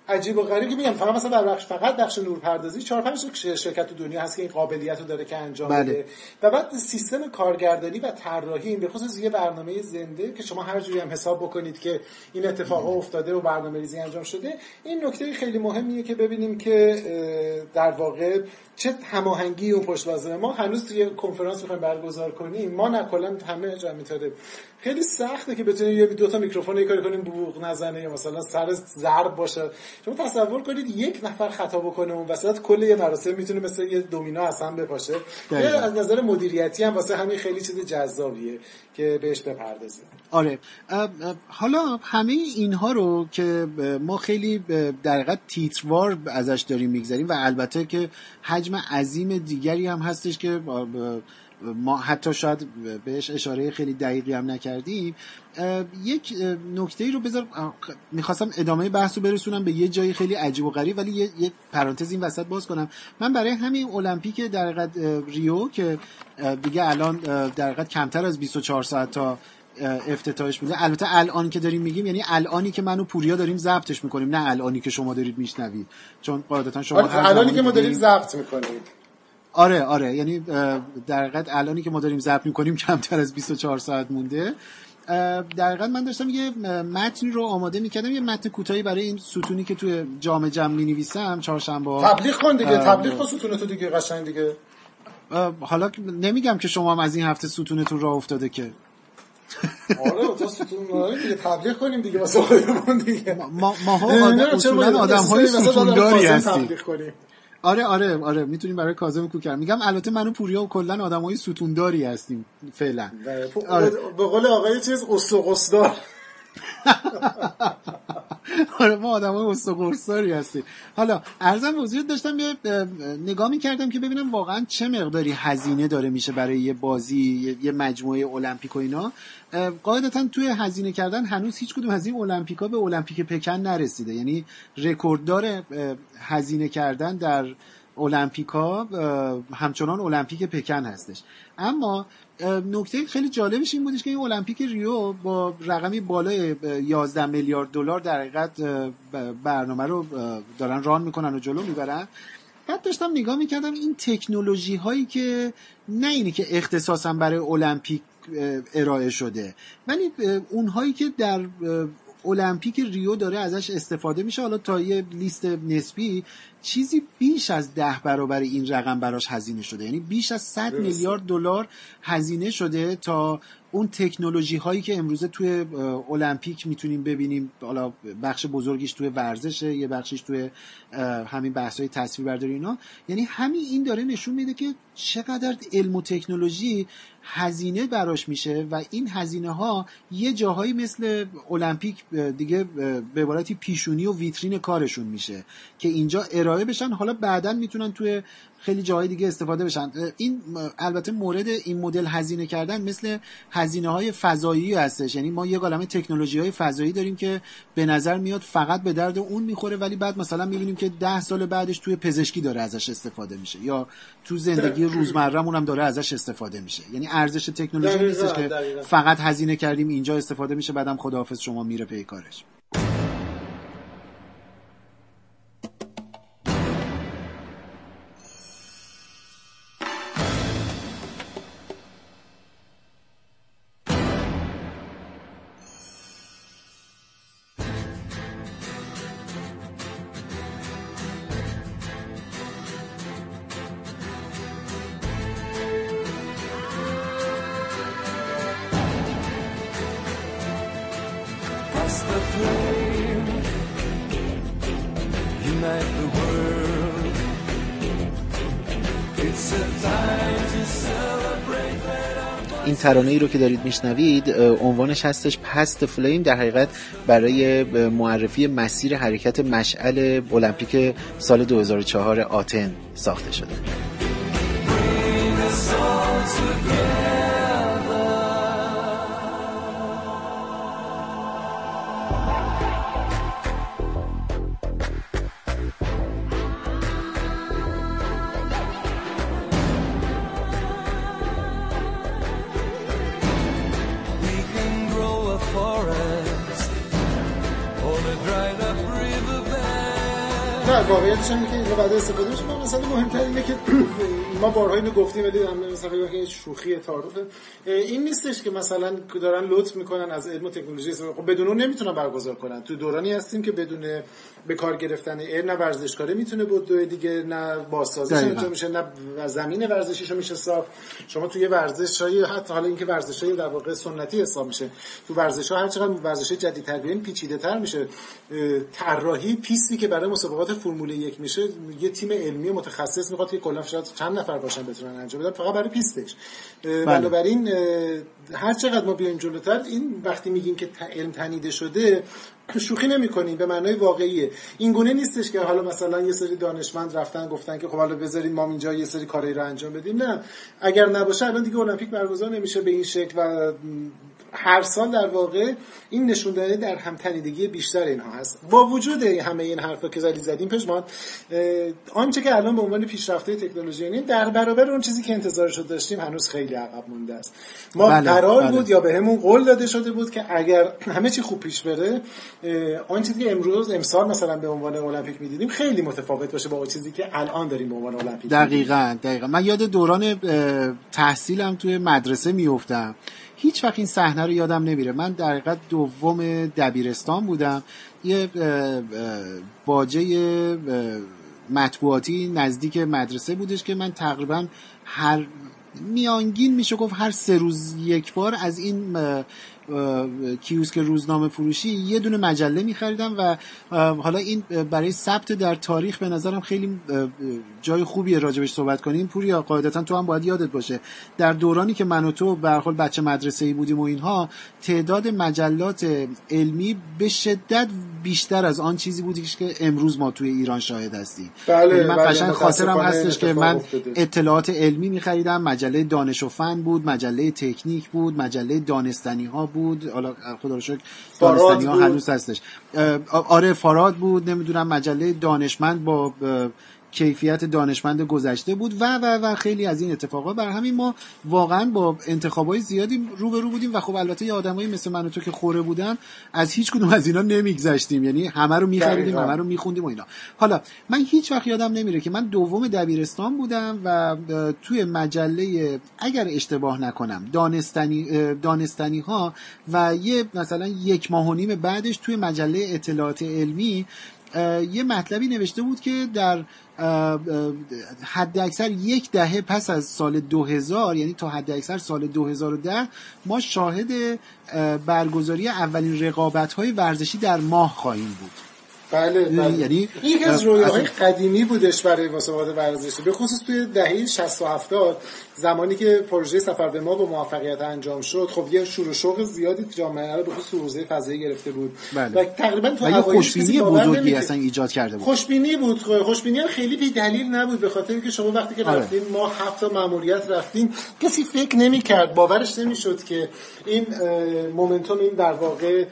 S2: عجیب و غریب. که میگم فقط مثلا در بخش فقط بخش نورپردازی 4 5 شرکت تو دنیا هست که این قابلیت رو داره که انجام بله. بده. و بعد سیستم کارگردانی و طراحی این به خصوص یه برنامه زنده که شما هر جوری هم حساب بکنید که این اتفاق افتاده و برنامه ریزی انجام شده. این نکته خیلی مهمیه که ببینیم که در واقع چه هماهنگی و پشت ما هنوز توی کنفرانس می‌خوایم برگزار کنیم. ما نکلا همه جا خیلی سخته که بتونیم یه دو تا میکروفون یه کاری کنیم بوق نزنه یا مثلا سر ضرب باشه. شما تصور کنید یک نفر خطا بکنه اون وسط کل یه مراسم می‌تونه مثل یه دومینا اصلا بپاشه. از نظر مدیریتی هم واسه همین خیلی چیز جذابیه که بهش بپردازیم.
S1: آره. حالا همه اینها رو که ما خیلی در حقیقت تیتروار ازش داریم می‌گذاریم و البته که حجم عظیم دیگری هم هستش که ما حتی شاید بهش اشاره خیلی دقیقی هم نکردیم. یک نکته ای رو بذار می‌خواستم ادامه بحث رو برسونم به یه جایی خیلی عجیب و غریب ولی یه, یه پرانتز این وسط باز کنم. من برای همین المپیک در ریو که دیگه الان در کمتر از 24 ساعت تا افتتاحش میده البته الان که داریم میگیم یعنی الانی که منو پوریا داریم ضبطش می‌کنیم نه الانی که شما دارید میشنوید. چون قاعدتا شما
S2: آره، الانی که ما داریم ضبط می‌کنیم.
S1: آره آره. یعنی در حقیقت الانی که ما داریم ضبط می‌کنیم کمتر از 24 ساعت مونده. در حقیقت من داشتم یه متنی رو آماده می‌کردم یه متن کوتاهی برای این ستونی که توی جام جم می نویسم چهارشنبه
S2: تبلیغ کن دیگه تبلیغ کن ستون تو دیگه قشنگ دیگه.
S1: حالا نمیگم که شما هم از این هفته ستونتون راه افتاده که.
S2: آره تا ستون دیگه تبلیغ کنیم دیگه واسه خودمون دیگه.
S1: ما ما ها آدم های ستونداری هستیم آره آره آره می‌تونیم برای کاظم کوکر میگم البته منو پوریا و کلا آدمای ستونداری هستیم فعلا.
S2: آره. به قول آقای چیز قصدار
S1: آره ما آدم های استقرصاری هستیم. حالا ارزم وزیر داشتم یه نگاه می‌کردم که ببینم واقعا چه مقداری هزینه داره میشه برای یه بازی یه مجموعه المپیک و اینا قاعدتا توی هزینه کردن هنوز هیچ کدوم از این المپیکا به المپیک پکن نرسیده. یعنی رکورددار هزینه کردن در المپیکا همچنان المپیک پکن هستش. اما نکته خیلی جالبش این بودش که این المپیک ریو با رقمی بالای 11 میلیارد دلار در حقیقت برنامه رو دارن ران می‌کنن و جلو می‌برن. بعد داشتم نگاه می‌کردم این تکنولوژی هایی که نه اینی که اختصاصا برای المپیک ارائه شده ولی اونهایی که در المپیک ریو داره ازش استفاده میشه. حالا تا یه لیست نسبی چیزی بیش از ده برابر این رقم براش هزینه شده. یعنی بیش از 100 میلیارد دلار هزینه شده تا اون تکنولوژی هایی که امروزه توی المپیک می‌تونیم ببینیم. حالا بخش بزرگیش توی ورزشه یه بخشش توی همین بحث های تصویر برداری اینا. یعنی همین این داره نشون میده که چقدر علم و تکنولوژی هزینه براش میشه و این هزینه ها یه جاهایی مثل المپیک دیگه به عبارتی پیشونی و ویترین کارشون میشه که اینجا ارائه بشن. حالا بعدا می‌تونن توی خیلی جاهای دیگه استفاده بشن. این البته مورد این مدل هزینه کردن مثل هزینه های فضایی هستش. یعنی ما یه عالمه تکنولوژی های فضایی داریم که به نظر میاد فقط به درد اون می‌خوره ولی بعد مثلا می‌بینیم که ده سال بعدش توی پزشکی داره ازش استفاده میشه یا تو زندگی روزمرهمون هم داره ازش استفاده میشه. یعنی ارزش تکنولوژی نیستش که فقط هزینه کردیم اینجا استفاده میشه بعدم خداحافظ شما میره پی کارش. ترانه ای رو که دارید میشنوید عنوانش هستش پست فلیم در حقیقت برای معرفی مسیر حرکت مشعل المپیک سال 2004 آتن ساخته شده. dried up river.
S2: واقعیتش اینه که اینو بعد استفاده میشه. مثلا مهمتر اینه که ما بارها اینو گفتیم ولی مثلا که شوخی تعارف این نیستش که مثلا دارن لطف می‌کنن از علم و تکنولوژی خب بدون اون نمی‌تونن برگزار کنن. تو دورانی هستیم که بدون به کار گرفتن علم نه ورزشکاره می‌تونه بود دیگه نه بازسازیش میشه نه زمین ورزشیشو میشه ساخت شما توی ورزش های حتی حالا اینکه ورزش های در واقع سنتی حساب میشه. تو ورزش ها هر چقدر ورزش جدیدتر بیاین پیچیده تر میشه طراحی پیستی که برای مسابقات فرمول یک میشه یه تیم علمی متخصص می‌خواد که کلا شاید چند نفر باشن بتونن انجام بدن فقط برای پیستش. بله. بنابراین هر چقدر ما بیایم جلوتر این وقتی میگیم که علم تنیده شده شوخی نمی‌کنیم به معنای واقعیه این گونه نیستش که حالا مثلا یه سری دانشمند رفتن گفتن که خب حالا بذارید ما اینجا یه سری کاری رو انجام بدیم نه. اگر نباشه الان دیگه المپیک برگزار نمیشه به این شکل و هر سال در واقع این نشون داده در همتنیدگی بیشتر اینها هست. با وجود همه این حرفا که زدی زدیم پشمان آنچه که الان به عنوان پیشرفته تکنولوژی یعنی در برابر اون چیزی که انتظارش رو داشتیم هنوز خیلی عقب مونده است. ما بله، قرار بله. بود یا بهمون به قول داده شده بود که اگر همه چی خوب پیش بره آن چیزی که امروز امسال مثلا به عنوان المپیک می‌دیدیم خیلی متفاوت باشه با اون چیزی که الان داریم به عنوان المپیک
S1: دقیقاً دقیقاً. من یاد دوران تحصیلم توی مدرسه میافتم. هیچ وقت این صحنه رو یادم نمیره. من در حقیقت دوم دبیرستان بودم. یه باجه مطبوعاتی نزدیک مدرسه بودش که من تقریبا هر میانگین میشه گفت هر سه روز یک بار از این کیوسک روزنامه فروشی یه دونه مجله میخریدم و حالا این برای ثبت در تاریخ به نظرم خیلی جای خوبیه راجبش صحبت کنیم. پوریا قاعدتا تو هم باید یادت باشه در دورانی که من و تو به حال بچه مدرسه ای بودیم و اینها تعداد مجلات علمی به شدت بیشتر از آن چیزی بودی که امروز ما توی ایران شاهد هستیم.
S2: بله
S1: یعنی من
S2: بله
S1: قشنگ خاطرم هستش که من اطلاعات علمی میخریدم مجله دانش و فن بود مجله تکنیک بود مجله دانستنی ها بود. حالا خدا رو شکر ها هنوز هستش. آره فاراد بود. نمی‌دونم مجله دانشمند با کیفیت دانشمند گذشته بود و و و خیلی از این اتفاقا. بر همین ما واقعا با انتخابای زیادی روبرو بودیم و خب البته یه آدمایی مثل من و تو که خوره بودن از هیچ کدوم از اینا نمیگذشتیم. یعنی همه رو میخریدیم همه رو میخوندیم و اینا. حالا من هیچ وقت یادم نمیره که من دوم دبیرستان بودم و توی مجله اگر اشتباه نکنم دانستنی دانستنی ها و یه مثلا یک ماه و نیم بعدش توی مجله اطلاعات علمی یه مطلبی نوشته بود که در حد اکثر یک دهه پس از سال 2000 یعنی تا حد اکثر سال 2010 ما شاهد برگزاری اولین رقابت های ورزشی در ماه خواهیم بود.
S2: بله بله یعنی این از رویاهای قدیمی بودش برای مسابقات ورزشی به خصوص توی دهه 60 و 70 زمانی که پروژه سفر به ما با موفقیت انجام شد خب یه شور شوق زیادی جامعه رو به خصوص حوزه فضایی گرفته بود
S1: بله. و تقریبا تو و خوشبینی بزرگی اصلا ایجاد کرده بود
S2: خوشبینی بود خوشبینی هم خیلی بی دلیل نبود به خاطر اینکه شما وقتی که آره. رفتین ما هفت تا ماموریت رفتیم کسی فکر نمی‌کرد باورش نمی‌شد که این مومنتوم این در واقع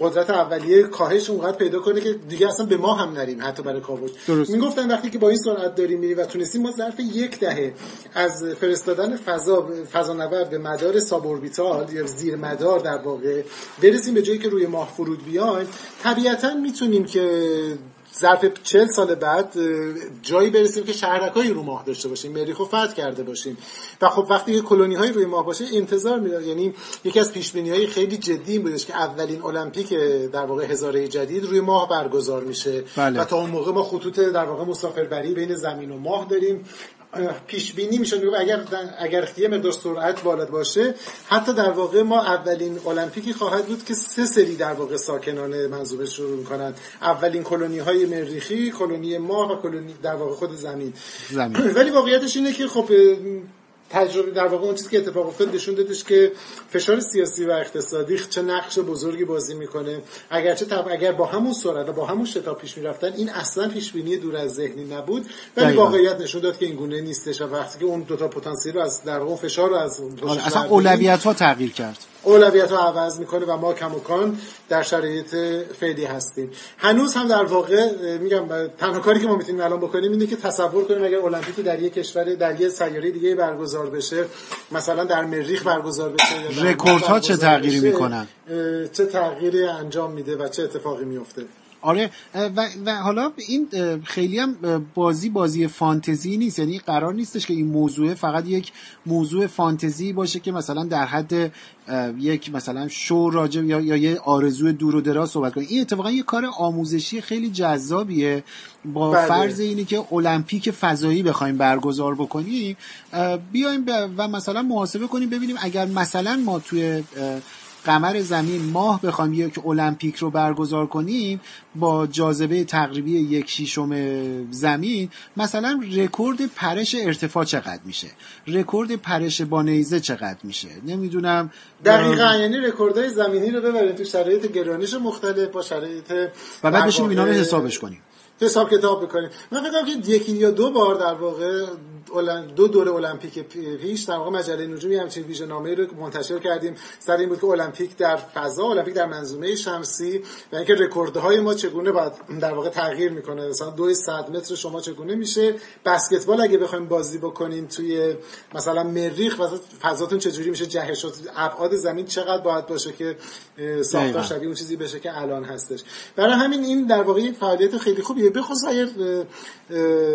S2: قدرت اولیه کاهش اونقدر پیدا کنه که دیگه اصلا به ما هم نریم حتی برای کاوش. می‌گفتن وقتی که با این سرعت داریم میریم و تونستیم ما ظرف یک دهه از فرستادن فضا فضانورد به مدار سابوربیتال یا زیر مدار در واقع برسیم به جایی که روی ماه فرود بیایم طبیعتا می‌تونیم که ظرف چل سال بعد جایی برسیم که شهرکایی رو ماه داشته باشیم مریخو فتح کرده باشیم. و خب وقتی کلونی های روی ماه باشه انتظار می‌داد یعنی یکی از پیش های خیلی جدی این بودش که اولین المپیک در واقع هزاره جدید روی ماه برگزار میشه. بله. و تا اون موقع ما خطوط در واقع مسافربری بین زمین و ماه داریم. پیش بینی میشه. میگه اگر اگر یه مقدار سرعت باشه حتی در واقع ما اولین المپیکی خواهد بود که سه سری در واقع ساکنان منظومه شروع می‌کنن اولین کلونی های مریخی کلونی ماه و کلونی در واقع خود زمین, زمین. ولی واقعیتش اینه که خب تجربه در واقع اون چیزی که اتفاق افتاد نشون دادش که فشار سیاسی و اقتصادی چه نقش بزرگی بازی می‌کنه. اگرچه طب اگر با همون سرعت و با همون شتاب پیش می‌رفتن این اصلا پیش بینی دور از ذهنی نبود. ولی واقعیت نشون داد که این گونه نیستش و وقتی که اون دو تا پتانسیل رو از در واقع فشار رو از
S1: آره، اصلا اولویت ها تغییر کرد.
S2: اولویت رو عوض می‌کنه و ما کموکان در شرایط فعلی هستیم. هنوز هم در واقع میگم تنها کاری که ما می‌تونیم الان بکنیم اینه که تصور کنیم اگر المپیک در یک کشور در یک سیاره دیگه برگزار بشه مثلا در مریخ برگزار بشه
S1: رکوردها چه تغییری می‌کنن؟
S2: چه تغییری انجام میده و چه اتفاقی میفته
S1: آره و, و حالا این خیلی هم بازی بازی فانتزی نیست. یعنی قرار نیستش که این موضوع فقط یک موضوع فانتزی باشه که مثلا در حد یک مثلا شو راجع یا, یا یه آرزو دور و دراز صحبت کنیم این اتفاقا یه کار آموزشی خیلی جذابیه. با بله. فرض اینی که المپیک فضایی بخوایم برگزار بکنیم بیایم و مثلا محاسبه کنیم ببینیم اگر مثلا ما توی قمر زمین ماه بخوایم یک المپیک رو برگزار کنیم با جاذبه تقریبی یک شیشم زمین مثلا رکورد پرش ارتفاع چقدر میشه؟ رکورد پرش با نیزه چقدر میشه؟ نمی‌دونم.
S2: دقیقا یعنی رکوردهای زمینی رو ببریم تو شرایط گرانش مختلف با شرایط
S1: و بعد بشینیم اینا رو حسابش کنیم.
S2: حساب کتاب بکنیم. من فکر که یکی یا دو بار در واقع دو دوره المپیک پیش در واقع مجله نجومی همچین ویژه‌نامه‌ای رو منتشر کردیم. سر این بود که المپیک در فضا المپیک در منظومه شمسی و اینکه رکوردهای ما چگونه باید در واقع تغییر می‌کنه. مثلا 200 متر شما چگونه میشه؟ بسکتبال اگه بخوایم بازی بکنیم توی مثلا مریخ و فضاتون چجوری میشه؟ جهش ابعاد زمین چقدر باید باشه که ساختار شبیه اون چیزی بشه که الان هستش. برای همین این در واقع فعالیت خیلی خوبیه. بخصوص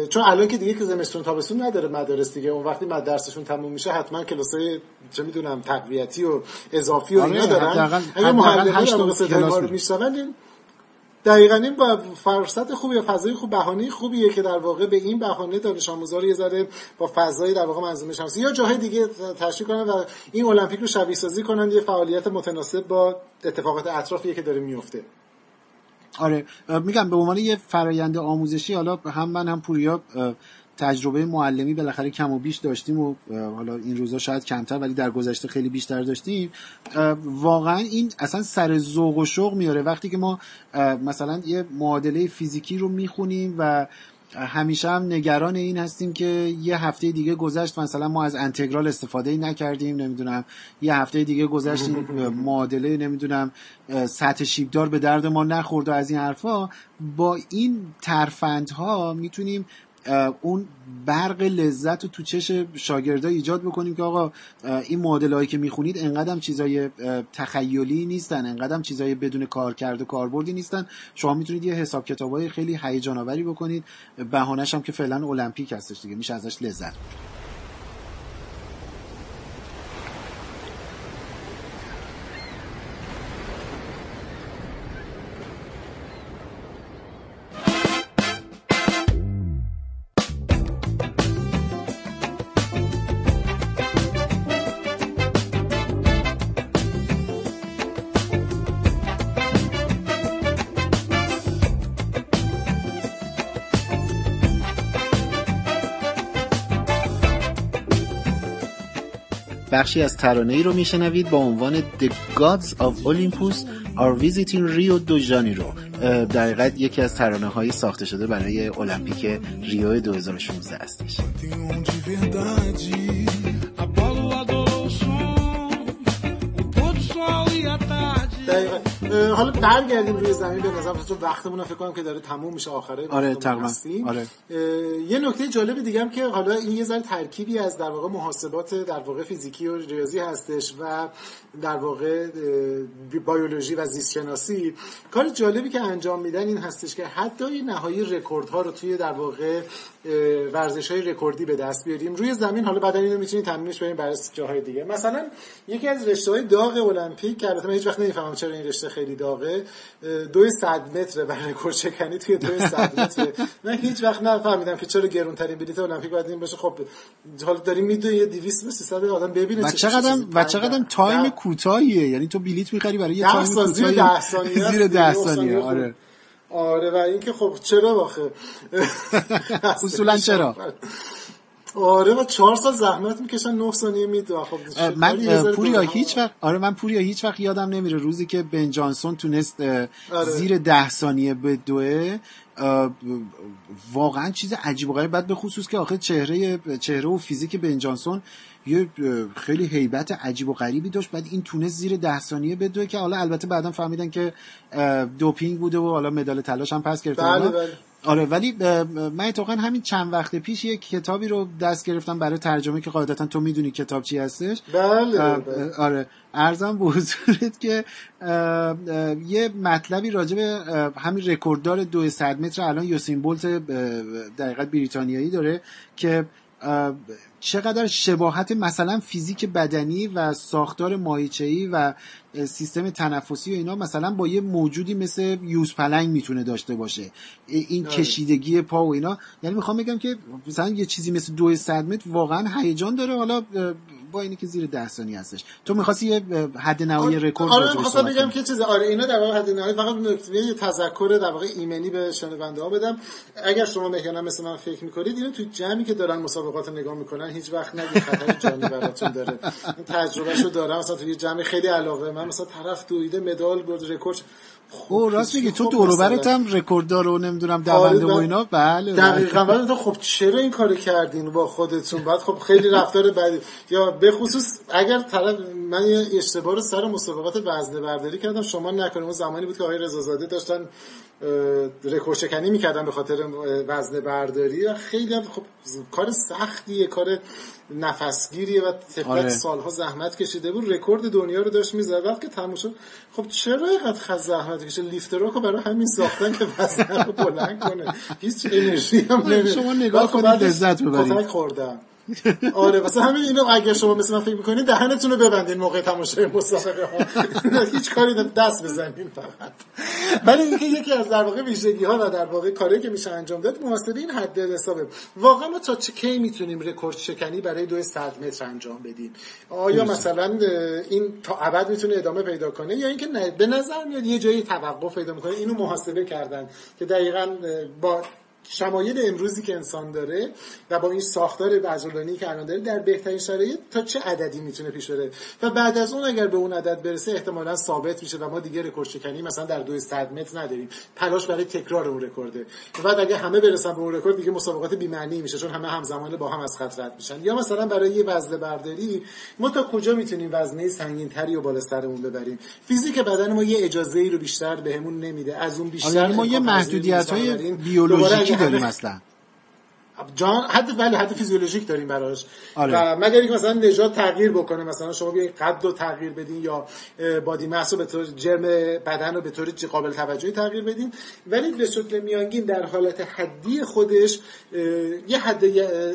S2: چون الان که دیگه که زمستون تابستون نداره مدارس دیگه. اون وقتی درسشون تموم میشه حتما کلاسای چه می‌دونم تقویتی و اضافی و اینا آره، دارن اگه معلمان رو صدای ما رو دقیقا این با فرصت خوبی فضای خوب بهانه خوبیه که در واقع به این بهانه دانش آموزا یه ذره با فضای در واقع منظومه شمسی یا جاهای دیگه تشریح کنن و این المپیک رو شبیه سازی کنن یه فعالیت متناسب با اتفاقات اطرافی که داره میفته
S1: آره میگم به عنوان یه فرایند آموزشی حالا هم من هم پوریا تجربه معلمی بالاخره کم و بیش داشتیم و حالا این روزا شاید کمتر ولی در گذشته خیلی بیشتر داشتیم. واقعا این اصلا سر ذوق و شوق میاره. وقتی که ما مثلا یه معادله فیزیکی رو می‌خونیم و همیشه هم نگران این هستیم که یه هفته دیگه گذشت مثلا ما از انتگرال استفاده ای نکردیم نمی‌دونم یه هفته دیگه گذشت معادله نمی‌دونم سطح شیبدار به درد ما نخورد و از این حرفا. با این ترفندها می‌تونیم اون برق لذت رو تو چش شاگردا ایجاد بکنیم که آقا این معادله هایی که می‌خونید انقدر چیزای تخیلی نیستن انقدر چیزای بدون کار کرده کاربردی نیستن. شما می‌تونید یه حساب کتابای خیلی هیجان آوری بکنید. بهانه‌ش هم که فعلا المپیک هستش دیگه میشه ازش لذت. بخشی از ترانه ای رو میشنوید با عنوان The Gods of Olympus are visiting Rio de Janeiro. در یکی از ترانه های ساخته شده برای المپیک ریو 2016 هستش.
S2: حالا برگردیم روی زمین به نظر چون وقتمون فکر کنم که داره تموم میشه آخره
S1: آره تقریبا. آره.
S2: یه نکته جالب دیگه هم که حالا این یه ذره ترکیبی از در واقع محاسبات در واقع فیزیکی و ریاضی هستش و در واقع بیولوژی و زیست شناسی کار جالبی که انجام میدن این هستش که حتی نهایی رکوردها رو توی در واقع ورزش های رکوردی به دست بیاریم. روی زمین حالا بعدا اینو می‌تونید تمرینش بریم برای جاهای دیگه. مثلا یکی از رشته های داغ المپیک که البته من هیچ وقت نمی‌فهمم چرا این رشته خیلی داغه. دو صد متر برای رکورد شکنی توی دو صد متر من هیچ وقت نفهمیدم که چرا گرون ترین بلیت المپیک باید این باشه. خب حالا داریم می‌دونی یه 200 به 300 آدم ببینه
S1: و چقدر و چقدر تایم کوتاهیه. یعنی تو بلیت می‌خری برای یه تایم
S2: کوتاهی. 10 ثانیه
S1: زیر 10 ثانیه
S2: آره. آره و اینکه خب چرا آخه
S1: اصولا چرا؟
S2: آره و چهار سال زحمت می‌کشن 9 ثانیه می‌دوئن خب
S1: من پوریا هیچ وقت آره من پوریا هیچ وقت یادم نمیره روزی که بن جانسون تونست آره. زیر ده ثانیه به دوه واقعا چیز عجیب و غریب بعد به خصوص که آخه چهره چهره و فیزیک بن جانسون یه خیلی هیبت عجیب و غریبی داشت بعد این تونست زیر ده ثانیه بدوه که حالا البته بعدا فهمیدن که دوپینگ بوده و حالا مدال طلاش هم پس گرفته
S2: بله بله.
S1: آره ولی من اتفاقا همین چند وقت پیش یک کتابی رو دست گرفتم برای ترجمه که قاعدتا تو می‌دونی کتاب چی هستش
S2: بله, بله.
S1: آره ارزم به حضورت که یه مطلبی راجع به همین رکورددار دو متر الان یوسین بولت دقیقت بریتانیایی داره که چقدر شباهت مثلا فیزیک بدنی و ساختار ماهیچه‌ای و سیستم تنفسی و اینا مثلا با یه موجودی مثل یوز پلنگ می‌تونه داشته باشه. این آره. کشیدگی پا و اینا. یعنی می‌خوام بگم که مثلا یه چیزی مثل دو متر واقعا هیجان داره. حالا با اینی که زیر ده ثانیه هستش. تو می‌خواستی یه حد نهایی آره، رکورد
S2: آره می‌خواستم بگم که چیز آره اینا در واقع حد نهایی فقط نکته یه تذکر در واقع ایمنی به شنونده ها بدم. اگر شما مهمانا مثل من فکر می‌کنید اینو تو جمعی که دارن مسابقات نگاه می‌کنن هیچ وقت نگید خطر جانی براتون داره. این تجربهشو دارم مثلا تو یه جمع خیلی علاقه من مثلا طرف دویده مدال برد رکورد
S1: خب راست میگی. تو دور برت هم رکورددار رو نمی‌دونم دونده و اینا؟ بله
S2: دقیقاً ولی تو خب چرا این کارو کردین با خودتون؟ بعد خب خیلی رفتار بدی. یا به خصوص اگر طرف من یه اشتباه رو سر مسابقات وزنه برداری کردم. شما نکنیم اون زمانی بود که آقای رضازاده داشتن رکورد شکنی می‌کردن به خاطر وزنه برداری و خیلی هم خب کار سختیه کار نفسگیریه و طفلک آره. سالها زحمت کشیده بود. رکورد دنیا رو داشت می‌زد. وقت که تموم شد خب چرا اینقدر خز زحمت کشه؟ لیفت رو برای همین ساختن که وزنه رو بلند کنه. هیچ انرژی هم
S1: نمیده شما نگاه کنید لذت ببرید.
S2: خوردم. آره واسه همین اینو اگه شما مثل من فکر می‌کنید دهنتون رو ببندین موقع تماشای مسابقه ها. هیچ کاری دست بزنین فقط. ولی اینکه یکی از در واقع ویژگی ها و در واقع کاری که میشه انجام داد محاسبه این حد حسابه. واقعا ما تا چه کی می‌تونیم رکورد شکنی برای دو 100 متر انجام بدیم؟ آیا مثلا این تا ابد می‌تونه ادامه پیدا کنه؟ یا اینکه به نظر میاد یه جایی توقف پیدا می‌کنه؟ اینو محاسبه کردن که دقیقا با شمایل امروزی که انسان داره و با این ساختار عضلانی که الان داره در بهترین شرایط تا چه عددی می‌تونه پیش بره؟ و بعد از اون اگر به اون عدد برسه احتمالا ثابت میشه و ما دیگه رکورد شکنی مثلا در 200 متر نداریم. تلاش برای تکرار اون رکورده. و بعد اگه همه برسن به اون رکورد دیگه مسابقات بی معنی میشه چون همه همزمان با هم از خط رد میشن. یا مثلا برای یه وزنه برداری ما تا کجا می‌تونیم وزنه سنگین تری و بالا سرمون ببریم؟ فیزیک بدن ما یه اجازه ای رو بیشتر بهمون نمیده. از اون بیشتر
S1: ما یه محدودیت های بیولوژیکی داریم اصلا.
S2: جان حد ولی حد فیزیولوژیک داریم براش. آره. و مگر اینکه مثلا نژاد تغییر بکنه مثلا شما بیاین قد رو تغییر بدین یا بادی مس رو به طور جرم بدن رو به طور قابل توجهی تغییر بدین. ولی به شکل میانگین در حالت حدی خودش یه حد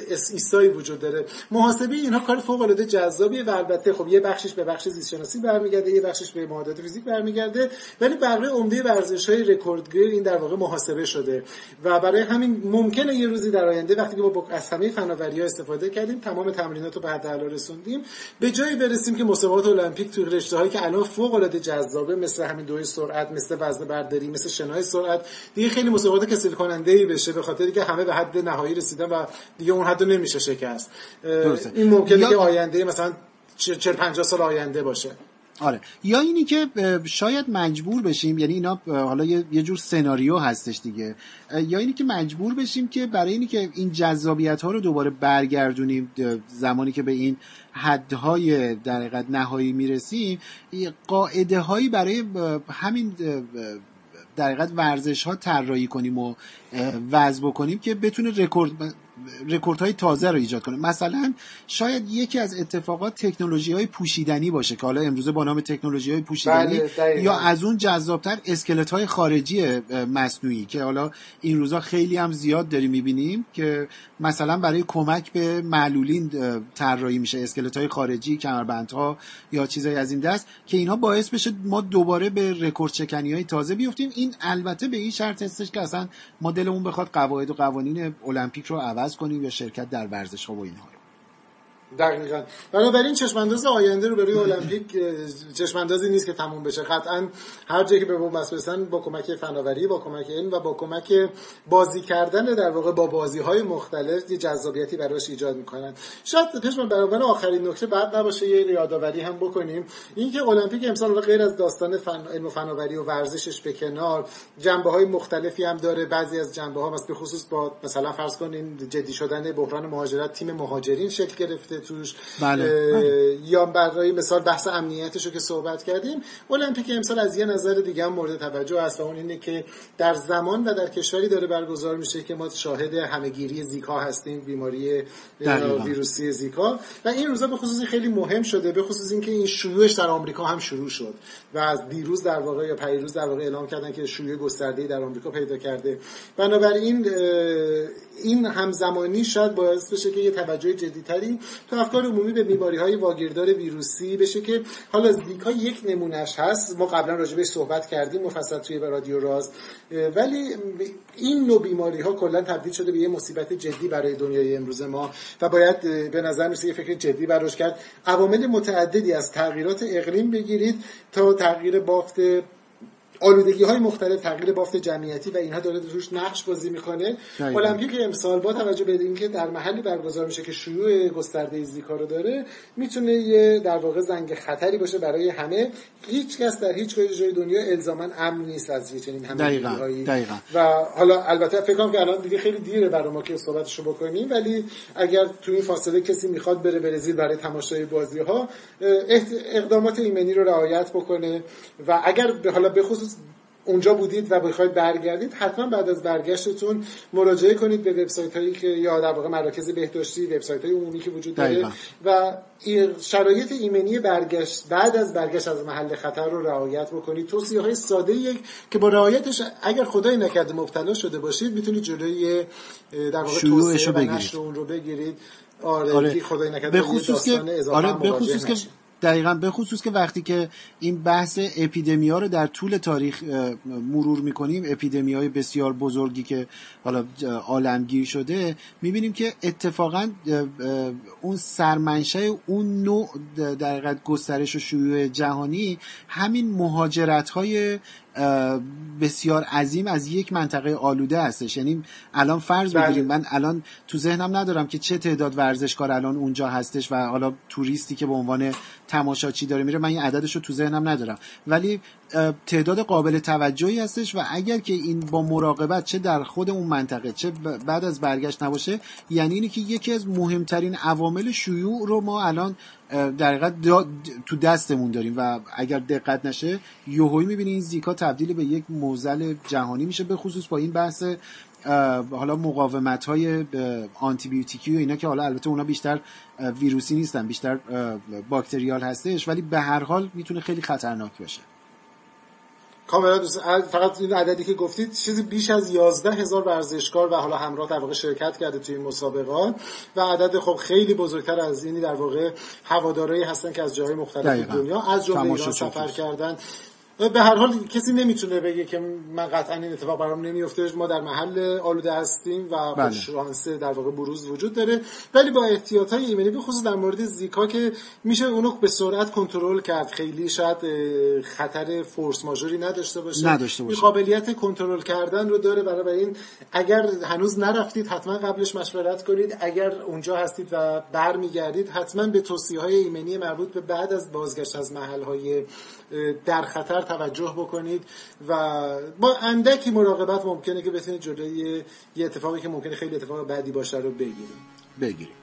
S2: ایستایی وجود داره. محاسبه اینها کار فوق العاده جذابیه و البته خب یه بخشش به بخش زیست شناسی برمیگرده یه بخشش به معادلات فیزیک برمیگرده. ولی بقیه عمده ورزش های رکوردگیر این در واقع محاسبه شده. و برای همین ممکنه یه روزی در آینده وقتی که ما از همه فناوری ها استفاده کردیم تمام تمرینات رو به حداقل رسوندیم. به جایی برسیم که مسابقات المپیک توی رشته هایی که الان فوق العاده جذابه مثل همین دوی سرعت مثل وزن برداری مثل شنای سرعت دیگه خیلی مسابقات کسل کننده ای بشه به خاطر که همه به حد نهایی رسیدن و دیگه اون حد نمیشه شکست. این ممکنه که آینده مثلا 40 50 سال آینده باشه.
S1: آره. یا اینی که شاید مجبور بشیم یعنی اینا حالا یه جور سناریو هستش دیگه. یا اینی که مجبور بشیم که برای اینی که این جذابیت ها رو دوباره برگردونیم زمانی که به این حدهای در حقیقت نهایی می‌رسیم قاعده هایی برای همین در حقیقت ورزش ها طراحی کنیم و وضع بکنیم که بتونه رکورد رکورد های تازه رو ایجاد کنه. مثلا شاید یکی از اتفاقات تکنولوژی های پوشیدنی باشه که حالا امروزه با نام تکنولوژی های پوشیدنی بله، یا از اون جذابتر اسکلت های خارجی مصنوعی که حالا این روزا خیلی هم زیاد داریم می‌بینیم که مثلا برای کمک به معلولین طراحی میشه. اسکلت های خارجی کمربندها یا چیزایی از این دست که اینها باعث بشه ما دوباره به رکورد شکنی های تازه بیفتیم. این البته به این شرط هستش که اصلا ما دلمون بخواد قواعد و قوانین المپیک رو عوض کنیم یا شرکت در ورزش ها و اینها
S2: دقیقا. بنابراین چشمانداز آینده رو برای المپیک چشماندازی نیست که تموم بشه. قطعا هر جایی که به بنبست برسن با کمک فناوری با کمک علم و با کمک بازی کردن در واقع با بازی های مختلف یه جذابیتی براش ایجاد می‌کنن. شاید پشم برابر آخرین نکته بعد نباشه یه یادآوری هم بکنیم. اینکه المپیک امسال غیر از داستان فن... علم و فناوری و ورزشش به کنار جنبه های مختلفی هم داره. بعضی از جنبه ها مثلا به خصوص با مثلا فرض کنین جدی شدن بحران مهاجرت تیم مهاجرین شکل گرفته. توش. بله. یا برای مثال بحث امنیتش رو که صحبت کردیم المپیک امسال از یه نظر دیگه هم مورد توجه است و اون اینه که در زمان و در کشوری داره برگزار میشه که ما شاهد همهگیری زیکا هستیم بیماری ویروسی زیکا. و این روزا به خصوص خیلی مهم شده به خصوص اینکه این شیوعش در آمریکا هم شروع شد و از دیروز در واقع یا پیروز در واقع اعلام کردن که شیوع گسترده در آمریکا پیدا کرده. بنابراین این همزمانی شاید باعث بشه که یه توجه جدیتری تو افکار عمومی به بیماری های واگیردار ویروسی بشه که حالا زیکا یک نمونهش هست. ما قبلا راجع صحبت کردیم مفصل توی رادیو راز. ولی این نوع بیماری ها کلا تبدیل شده به یه مصیبت جدی برای دنیای امروز ما و باید به نظر میسه یه فکر جدی براش کرد. عوامل متعددی از تغییرات اقلیم بگیرید تا تغییر بافت آلودگی های مختلف تغییر بافت جمعیتی و اینها داره روش نقش بازی می‌کنه. المپیک امسال با توجه به اینکه در محلی برگزار میشه که شیوع گسترده زیکا رو داره می‌تونه یه در واقع زنگ خطری باشه برای همه. هیچ کس در هیچ جای دنیا الزاما امن نیست از یه چنین همه و حالا البته فکر کنم که الان دیگه خیلی دیره برای ما که صحبتشو بکنیم ولی اگر تو این فاصله کسی می‌خواد بره برزیل برای تماشای بازی ها اقدامات ایمنی رو رعایت بکنه و اگر حالا به خصوص اونجا بودید و بخواید برگردید حتما بعد از برگشتتون مراجعه کنید به وبسایت هایی که یا در واقع مراکز بهداشتی وبسایت های عمومی که وجود داره و شرایط ایمنی برگشت بعد از برگشت از محل خطر رو رعایت بکنید. توصیه های ساده یک که با رعایتش اگر خدای نکرده مبتلا شده باشید می‌تونید جلوی در واقع توصیه و نشر اون رو بگیرید. آره, آره. خدای نکرده
S1: به خصوص که آره به خصوص که دقیقا به خصوص که وقتی که این بحث اپیدمیا رو در طول تاریخ مرور می‌کنیم اپیدمی های بسیار بزرگی که حالا عالمگیر شده می‌بینیم که اتفاقا اون سرمنشه اون نوع در گسترش و شیوع جهانی همین مهاجرت های بسیار عظیم از یک منطقه آلوده هستش یعنی الان فرض بله. بگیریم من الان تو ذهنم ندارم که چه تعداد ورزشکار الان اونجا هستش و حالا توریستی که به عنوان تماشاچی داره میره من این عددش رو تو ذهنم ندارم ولی تعداد قابل توجهی هستش و اگر که این با مراقبت چه در خود اون منطقه چه بعد از برگشت نباشه یعنی اینه که یکی از مهمترین عوامل شیوع رو ما الان در تو دستمون داریم و اگر دقت نشه یوهوی می‌بینی این زیکا تبدیل به یک موزل جهانی میشه به خصوص با این بحث حالا مقاومت های آنتی بیوتیکی و اینا که حالا البته اونا بیشتر ویروسی نیستن بیشتر باکتریال هستش ولی به هر حال می‌تونه خیلی خطرناک باشه.
S2: کاملا دوست فقط این عددی که گفتید چیزی بیش از 11 هزار ورزشکار و حالا همراه در واقع شرکت کرده توی این مسابقات. و عدد خب خیلی بزرگتر از اینی در واقع هوادارایی هستن که از جاهای مختلف دنیا از جمله ایران سفر کردن. به هر حال کسی نمی‌تونه بگه که من قطعا این اتفاق برام نمیفته ما در محل آلوده هستیم و بله. شانس در واقع بروز وجود داره. ولی با احتیاط های ایمنی به خصوص در مورد زیکا که میشه اونو به سرعت کنترل کرد. خیلی شاید خطر فورس ماژوری نداشته باشه.
S1: نداشته باشه.
S2: قابلیت کنترل کردن رو داره. برای این اگر هنوز نرفتید حتما قبلش مشورت کنید. اگر اونجا هستید و برمیگردید حتما به توصیه های ایمنی مربوط به بعد از بازگشت از محل های در خطر توجه بکنید و با اندکی مراقبت ممکنه که بتونید جلوی یه اتفاقی که ممکنه خیلی اتفاق بدی باشه رو بگیریم
S1: بگیریم.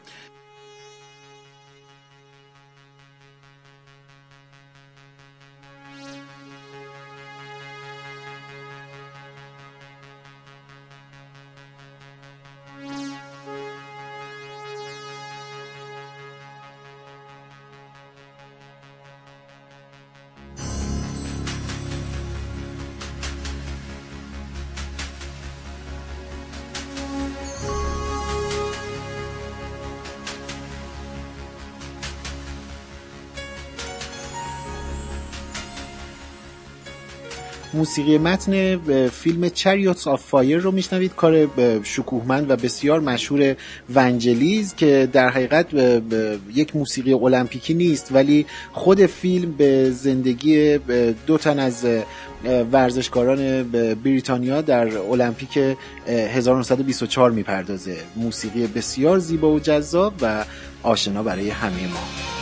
S1: موسیقی متن فیلم Chariots of Fire رو میشنوید. کار شکوهمند و بسیار مشهور ونجلیز که در حقیقت یک موسیقی المپیکی نیست ولی خود فیلم به زندگی دو تن از ورزشکاران بریتانیا در المپیک 1924 می‌پردازه. موسیقی بسیار زیبا و جذاب و آشنا برای همه ما.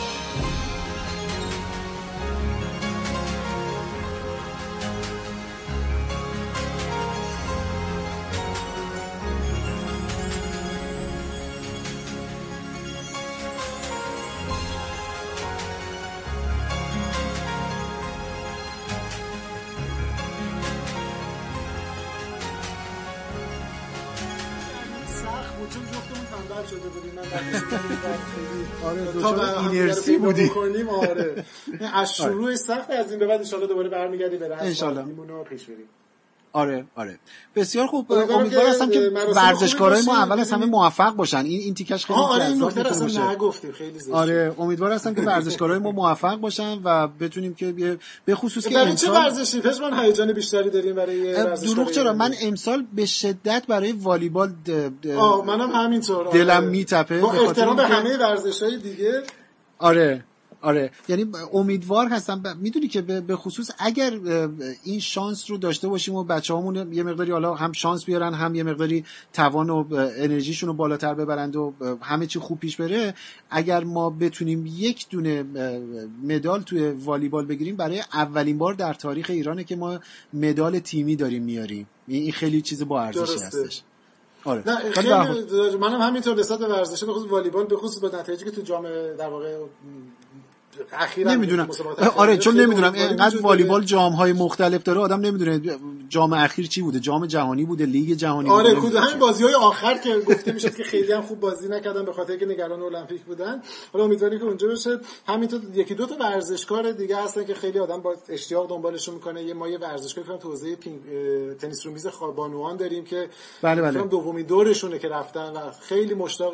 S2: بودی. آره. از شروع سخت از این به بعد ان دوباره برمیگردیم به رأس پیش بریم.
S1: آره آره. بسیار خوب. امیدوار هستم که ورزشکارای ما اول از همه موفق باشن. این این تیکش خیلی
S2: آره این نکته اصلا نگفتیم. خیلی زشت.
S1: آره امیدوار هستم که ورزشکارای ما موفق باشن و بتونیم که به خصوص که
S2: امسال چه ورزشی؟ پس من هیجان بیشتری داریم برای
S1: دروغ چرا؟ من امسال به شدت برای والیبال
S2: منم همینطور.
S1: دلم آره. میتپه
S2: با احترام به همه ورزش‌های دیگه.
S1: آره آره. یعنی امیدوار هستم ب... می‌دونی که به خصوص اگر این شانس رو داشته باشیم و بچه همون یه مقداری حالا هم شانس بیارن هم یه مقداری توان و انرژیشون رو بالاتر ببرند و همه چی خوب پیش بره اگر ما بتونیم یک دونه مدال توی والیبال بگیریم برای اولین بار در تاریخ ایرانه که ما مدال تیمی داریم میاریم. این خیلی چیز با ارزشی هستش.
S2: آره. نه خیلی منم همینطور نسبت به ورزش به خصوص والیبال به خصوص به نتایجی که تو جام در واقع
S1: نمی‌دونم. آره چون نمی‌دونم. اینقدر والیبال جام های مختلف داره آدم نمی‌دونه جام اخیر چی بوده جام جهانی بوده لیگ جهانی
S2: آره بوده. همین بازی های آخر که گفته می‌شد که خیلی هم خوب بازی نکردن به خاطر که نگران المپیک بودن. حالا امیدواریم که اونجا بشه. همینطور یکی دو تا ورزشکار دیگه هستن که خیلی آدم با اشتیاق دنبالشون می‌کنه. یه ما یه ورزشکار تو حوزه تنیس رو میز خاربانوان داریم که
S1: بله بله.
S2: دومین دورشونه که رفتن و خیلی مشتاق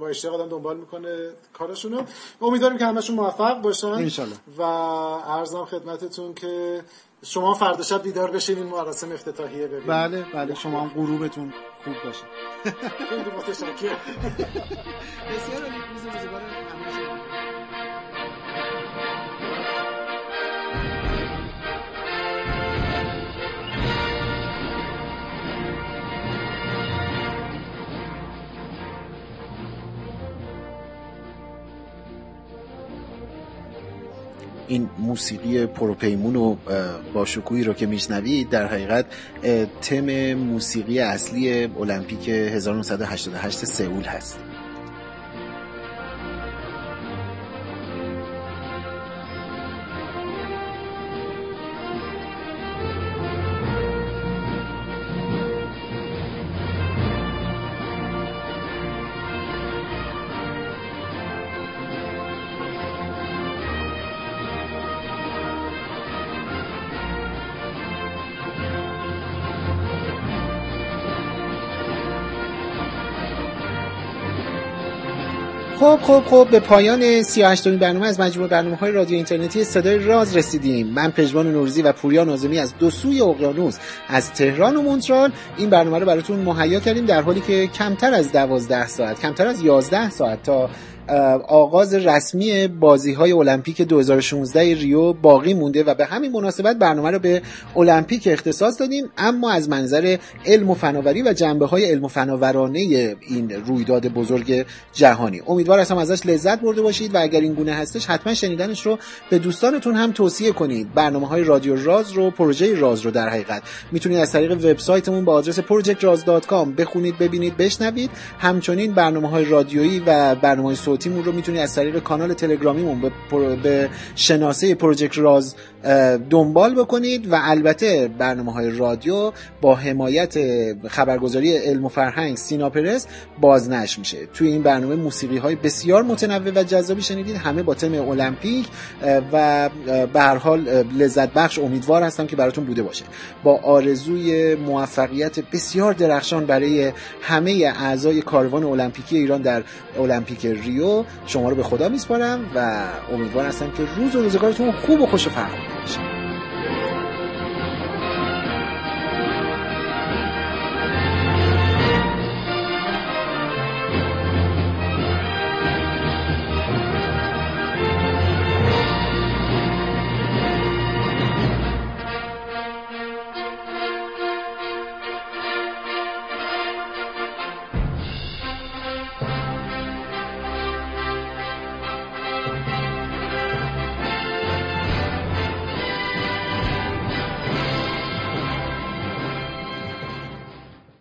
S2: با اشتیاق آدم دنبال می‌کنه کارشونو امیدواریم که همشون موفق باشن
S1: انشالله.
S2: و ارزم خدمتتون که شما فردا شب دیدار بشین این مراسم افتتاحیه ببینید
S1: بله بله شما هم غروبتون خوب باشه.
S2: خیلی متشکرم.
S1: بسیار این موسیقی پروپیمون و با شکوهی رو که میشنوید در حقیقت تم موسیقی اصلی المپیک 1988 سئول هست. خب خب خب به پایان 38 برنامه از مجموعه برنامه های رادیو اینترنتی صدای راز رسیدیم. من پژمان نوروزی و پوریا نازمی از دو سوی اقیانوس از تهران و مونترال. این برنامه رو براتون مهیا کردیم در حالی که کمتر از 12 ساعت کمتر از 11 ساعت تا آغاز رسمی بازی های المپیک 2016 ریو باقی مونده و به همین مناسبت برنامه رو به المپیک اختصاص دادیم. اما از منظر علم و فناوری و جنبه های علم و فناورانه این رویداد بزرگ جهانی. امیدوار هستم ازش لذت برده باشید و اگر این گونه هستش حتما شنیدنش رو به دوستانتون هم توصیه کنید. برنامه های رادیو راز رو پروژه راز رو در حقیقت. می‌تونید از طریق وبسایتمون با آدرس projectraz.com بخونید ببینید بشنوید. همچنین برنامه های رادیویی و برنامه های صوتیمون رو می‌تونید از طریق کانال تلگرامیمون به, به شناسه پروژکت راز دنبال بکنید و البته برنامه های رادیو با حمایت خبرگزاری علم و فرهنگ سینا پرس بازنشر میشه. توی این برنامه موسیقی های بسیار متنوع و جذابی شنیدید همه با تم المپیک و به هر حال لذت بخش امیدوار هستم که براتون بوده باشه. با آرزوی موفقیت بسیار درخشان برای همه اعضای کاروان المپیکی ایران در المپیک ریو شما رو به خدا میسپارم و امیدوار هستم که روز و روزگارتون خوب و خوش و فرخنده باشه.